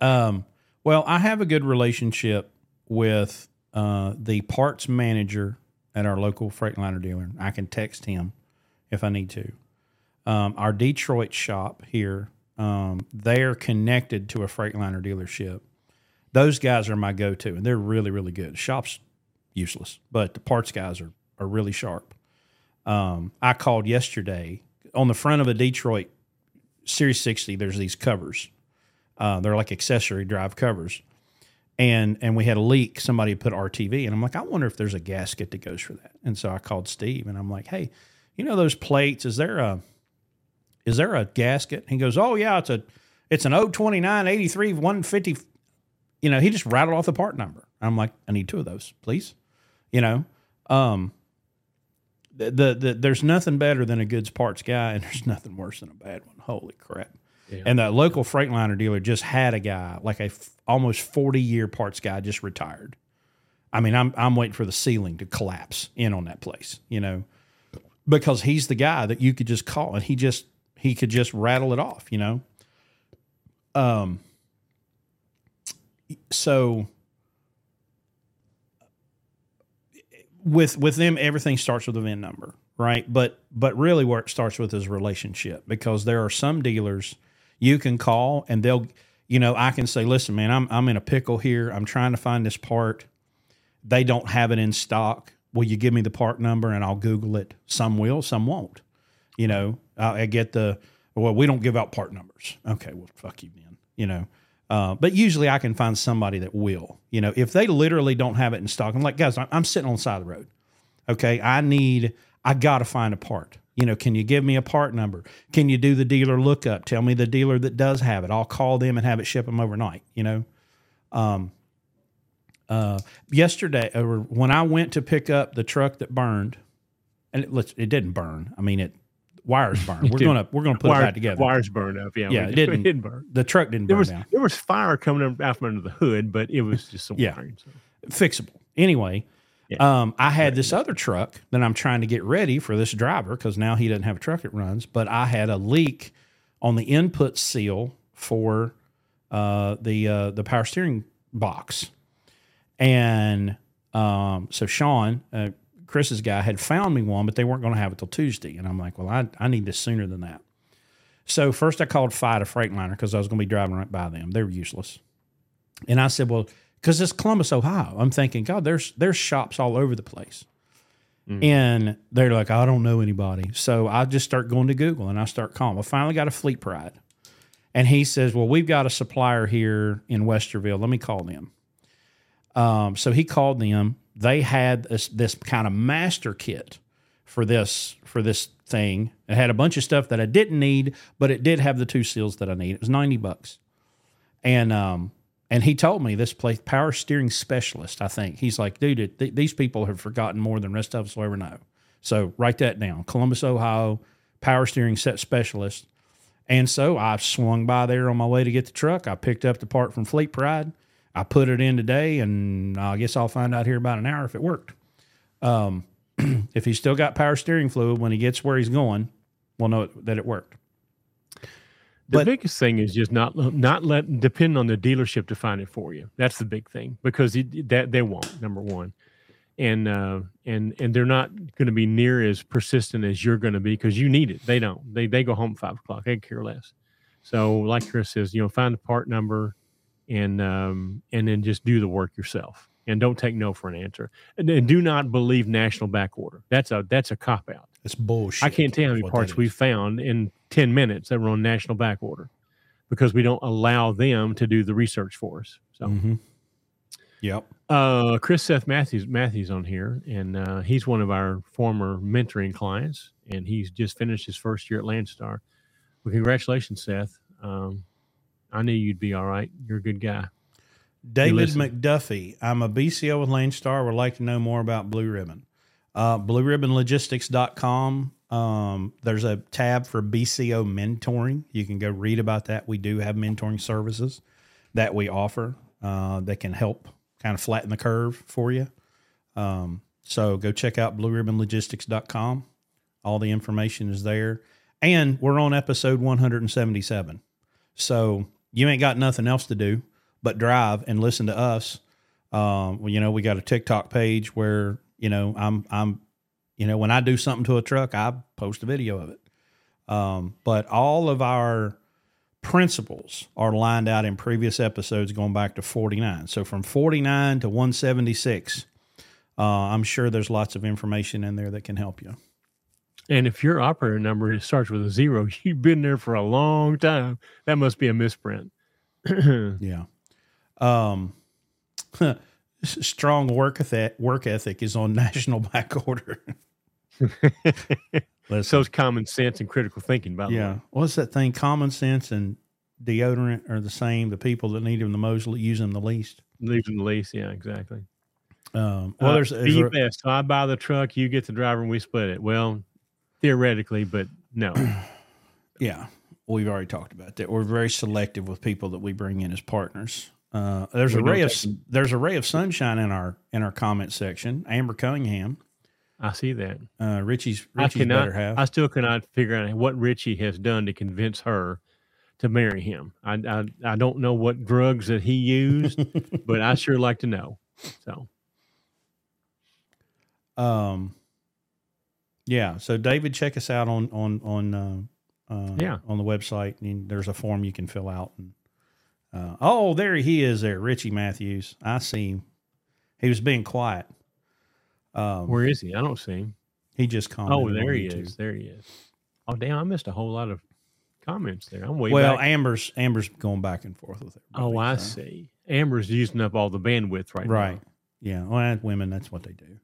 that. Um, well, I have a good relationship with uh, the parts manager at our local Freightliner dealer. I can text him if I need to. Um, our Detroit shop here, um, they're connected to a Freightliner dealership. Those guys are my go-to, and they're really, really good. Shop's useless, but the parts guys are are really sharp. Um, I called yesterday on the front of a Detroit Series 60. There's these covers. Uh, they're like accessory drive covers, and and we had a leak. Somebody put RTV, and I'm like, I wonder if there's a gasket that goes for that. And so I called Steve, and I'm like, Hey, you know those plates? Is there a is there a gasket? He goes, Oh yeah, it's a it's an 029 83 150. You know, he just rattled off the part number. I'm like, I need two of those, please. You know, um, the, the, the there's nothing better than a goods parts guy, and there's nothing worse than a bad one. Holy crap! Yeah. And the local Freightliner dealer just had a guy, like a f- almost 40 year parts guy, just retired. I mean, I'm I'm waiting for the ceiling to collapse in on that place, you know, because he's the guy that you could just call and he just he could just rattle it off, you know. Um. So with with them, everything starts with a VIN number, right? But but really, where it starts with is relationship because there are some dealers you can call and they'll, you know, I can say, listen, man, I'm I'm in a pickle here. I'm trying to find this part. They don't have it in stock. Will you give me the part number and I'll Google it? Some will, some won't. You know, I, I get the well, we don't give out part numbers. Okay, well, fuck you then. You know. Uh, but usually I can find somebody that will. You know, if they literally don't have it in stock, I'm like, guys, I'm, I'm sitting on the side of the road. Okay, I need, I got to find a part. You know, can you give me a part number? Can you do the dealer lookup? Tell me the dealer that does have it. I'll call them and have it ship them overnight. You know, um, uh, yesterday or when I went to pick up the truck that burned, and it, it didn't burn. I mean, it wires burned. We're gonna we're gonna put Wire- it back together. Wires burned up. Yeah, Yeah, it didn't- didn't burn. The truck didn't There burn was down. there was fire coming out from under the hood, but it was just some Yeah. wiring. So. fixable. Anyway, Yeah. um, I had this other truck that I'm trying to get ready for this driver because now he doesn't have a truck that runs. But I had a leak on the input seal for uh, the uh, the power steering box, and um, so Sean, uh, Chris's guy, had found me one, but they weren't going to have it till Tuesday. And I'm like, well, I, I need this sooner than that. So first I called Fyda Freightliner because I was going to be driving right by them. They were useless. And I said, well, because it's Columbus, Ohio. I'm thinking, God, there's there's shops all over the place. And they're like, I don't know anybody. So I just start going to Google and I start calling. I finally got a FleetPride. And he says, Well, we've got a supplier here in Westerville. Let me call them. Um, so he called them. They had this, this kind of master kit for this for this thing. It had a bunch of stuff that I didn't need, but it did have the two seals that I need. It was ninety bucks, and um, and he told me this place power steering specialist. I think he's like, dude, th- these people have forgotten more than rest of us will ever know. So write that down. Columbus, Ohio, power steering set specialist. And so I swung by there on my way to get the truck. I picked up the part from FleetPride. I put it in today, and I guess I'll find out here about an hour if it worked. Um, if he's still got power steering fluid when he gets where he's going, we'll know it, that it worked. The But- biggest thing is just not not let depend on the dealership to find it for you. That's the big thing because it, that they won't. Number one, and uh, and and they're not going to be near as persistent as you're going to be because you need it. They don't. They they go home at five o'clock. They care less. So like Chris says, you know, find the part number, and um, and then just do the work yourself. And don't take no for an answer. And, and do not believe national back order. That's a that's a cop out. It's bullshit. I can't tell you how many parts we found in 10 minutes that were on national back order because we don't allow them to do the research for us. So, Mhm. Yep. uh, Chris Seth Matthews, Matthews on here, and uh, he's one of our former mentoring clients, and he's just finished his first year at Landstar. Well, congratulations, Seth. Um, I knew you'd be all right. You're a good guy. David. McDuffie. I'm a BCO with Landstar. Would like to know more about Blue Ribbon. Uh, BlueRibbonLogistics.com. Um, there's a tab for BCO mentoring. You can go read about that. We do have mentoring services that we offer uh, that can help kind of flatten the curve for you. Um, so go check out BlueRibbonLogistics.com. All the information is there. And we're on episode 177. So you ain't got nothing else to do but drive and listen to us. Um, well, you know, we got a TikTok page where you know I'm I'm, you know, when I do something to a truck, I post a video of it. Um, but all of our principles are lined out in previous episodes going back to 49. So from 49 to 176, uh, I'm sure there's lots of information in there that can help you. And if your operator number starts with a zero, you've been there for a long time. That must be a misprint. Yeah. Um, strong work ethic, work ethic is on national back order. So it's common sense and critical thinking, by the yeah. way. What's that thing? Common sense and deodorant are the same. The people that need them the most use them the least. Use them the least. Yeah, exactly. Um, well, Uh, there's, there's a- best. So I buy the truck, you get the driver, and we split it. Well, theoretically, but no. Yeah, we've already talked about that. We're very selective with people that we bring in as partners. Uh, there's We a ray of them- there's a ray of sunshine in our in our comment section. Amber Cunningham, I see that. uh, Richie's I cannot. better half. I still cannot figure out what Richie has done to convince her to marry him. I I, I don't know what drugs that he used, but I sure like to know. So um, yeah. So David, check us out on on on uh, uh, Yeah. on the website, and there's a form you can fill out. And uh, oh, there he is, there, Richie Matthews. I see him. He was being quiet. Um, where is he? I don't see him. he just commented. Oh, there he YouTube. is. There he is. Oh damn! I missed a whole lot of comments there. I'm way Well, back. Amber's Amber's going back and forth with it. Oh, I see. Amber's using up all the bandwidth right, now. Right. now. Yeah. Well, women, that's what they do.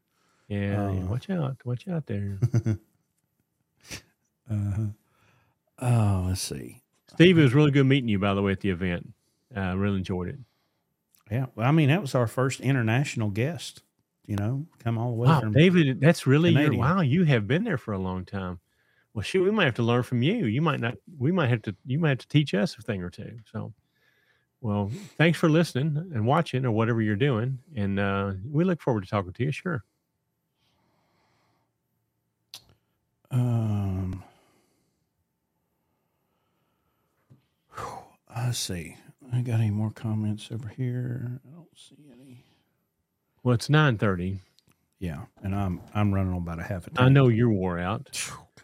Yeah, yeah. Uh, Watch out. Watch out there. Uh-huh. Oh, let's see. Steve, it was really good meeting you, by the way, at the event. I uh, really enjoyed it. Yeah. Well, I mean, that was our first international guest. You know, come all the way Wow, from. David, that's really your, wow. You have been there for a long time. Well, shoot, we might have to learn from you. You might not. We might have to. You might have to teach us a thing or two. So, well, thanks for listening and watching or whatever you're doing, and uh, we look forward to talking to you. Sure. Um. Let's see. I got any more comments over here? I don't see any. Well, it's nine thirty. Yeah, and I'm I'm running on about a half a. I tank. know you're wore out,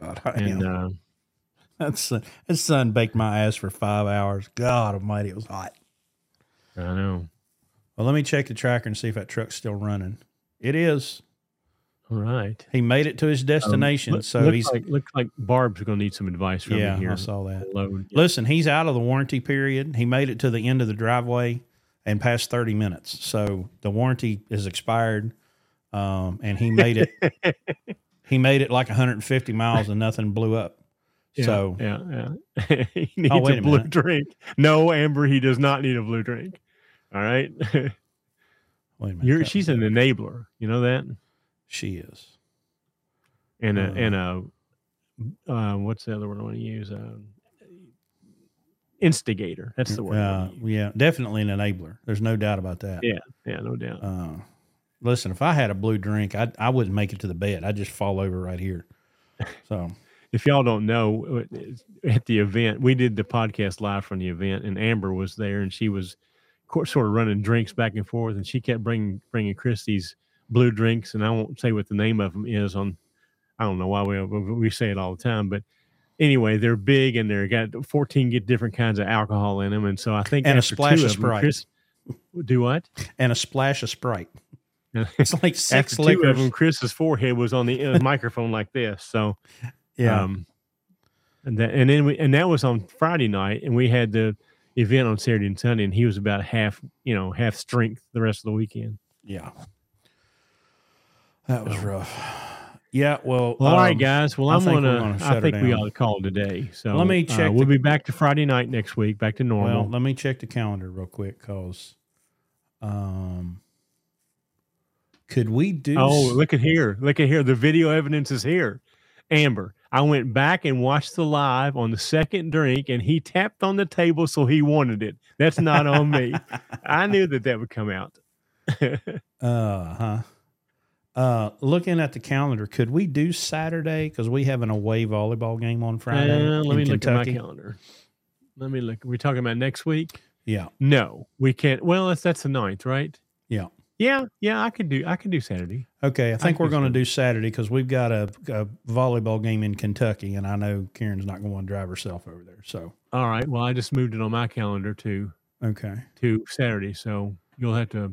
God, I and am. uh, That sun, that sun baked my ass for five hours. God Almighty, it was hot. I know. Well, let me check the tracker and see if that truck's still running. It is. All right. He made it to his destination, Um, look- so he's like looks like Barb's going to need some advice from yeah. you here. I saw that. Load. Listen, he's out of the warranty period. He made it to the end of the driveway and past thirty minutes, so the warranty is expired. Um, and he made it. he made it like 150 miles and nothing blew up. Yeah, so yeah, yeah. he needs Oh, a a blue drink. No, Amber, he does not need a blue drink. All right. wait a minute. You're she's an enabler. You know that? She is. And a Uh. and a uh, what's the other word I want to use? Uh, instigator. That's the word. Uh, yeah, definitely an enabler. There's no doubt about that. Yeah. yeah, no doubt. Uh, listen, if I had a blue drink, I I wouldn't make it to the bed. I'd just fall over right here. So if y'all don't know, uh, at the event, we did the podcast live from the event, and Amber was there, and she was sort of running drinks back and forth, and she kept bringing bringing Chris these blue drinks, and I won't say what the name of them is on. I don't know why we we say it all the time, but anyway, they're big and they're got fourteen get different kinds of alcohol in them, and so I think And a splash of them, Sprite. Chris, do what? and a splash of Sprite. It's like six After two of them, Chris's forehead was on the uh, microphone like this, so. Yeah. Um, and that, and then we, and that was on Friday night, and we had the event on Saturday and Sunday, and he was about half, you know, half strength the rest of the weekend. yeah. That was So- rough. Yeah. Well. Well, all right, um, guys. Well, I I'm think we're gonna. gonna I shut her think we ought to call today. So Let me uh, check we'll the- be back to Friday night next week, back to normal. Well, let me check the calendar real quick, cause, um, could we do? oh, s- look at here! Look at here! The video evidence is here. Amber, I went back and watched the live on the second drink, and he tapped on the table, so he wanted it. That's not on me. I knew that that would come out. Uh huh. Uh, looking at the calendar, could we do Saturday? Because we have an away volleyball game on Friday. Uh, let me look at my calendar. Let me look. Are we talking about next week? Yeah, No, we can't. Well, that's that's the ninth, right? Yeah. Yeah, yeah. I could do. I can do Saturday. Okay, I think can we're going to do Saturday because we've got a, a volleyball game in Kentucky, and I know Karen's not going to want to drive herself over there. So, All right. Well, I just moved it on my calendar to okay, to Saturday, so you'll have to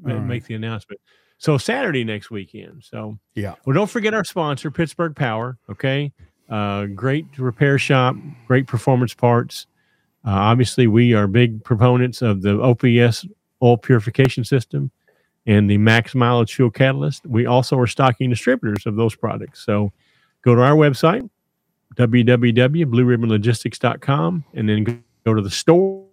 ma- All right. make the announcement. So Saturday next weekend. So yeah, well, don't forget our sponsor, Pittsburgh Power. Okay, uh, great repair shop, great performance parts. Uh, obviously, we are big proponents of the OPS oil purification system and the max mileage fuel catalyst. We also are stocking distributors of those products. So go to our website, www.blueribbonlogistics.com, and then go- go to the store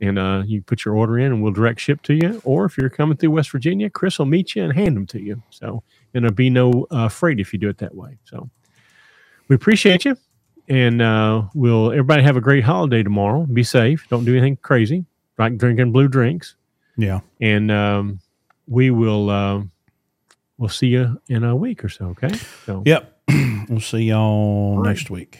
and uh, you put your order in, and we'll direct ship to you. Or if you're coming through West Virginia, Chris will meet you and hand them to you. So and there'll be no uh, freight if you do it that way. So we appreciate you, and uh, we'll everybody have a great holiday tomorrow. Be safe. Don't do anything crazy like drinking blue drinks. Yeah. And um, we will uh, we'll see you in a week or so. Okay. So Yep. we'll see y'all All right. next week.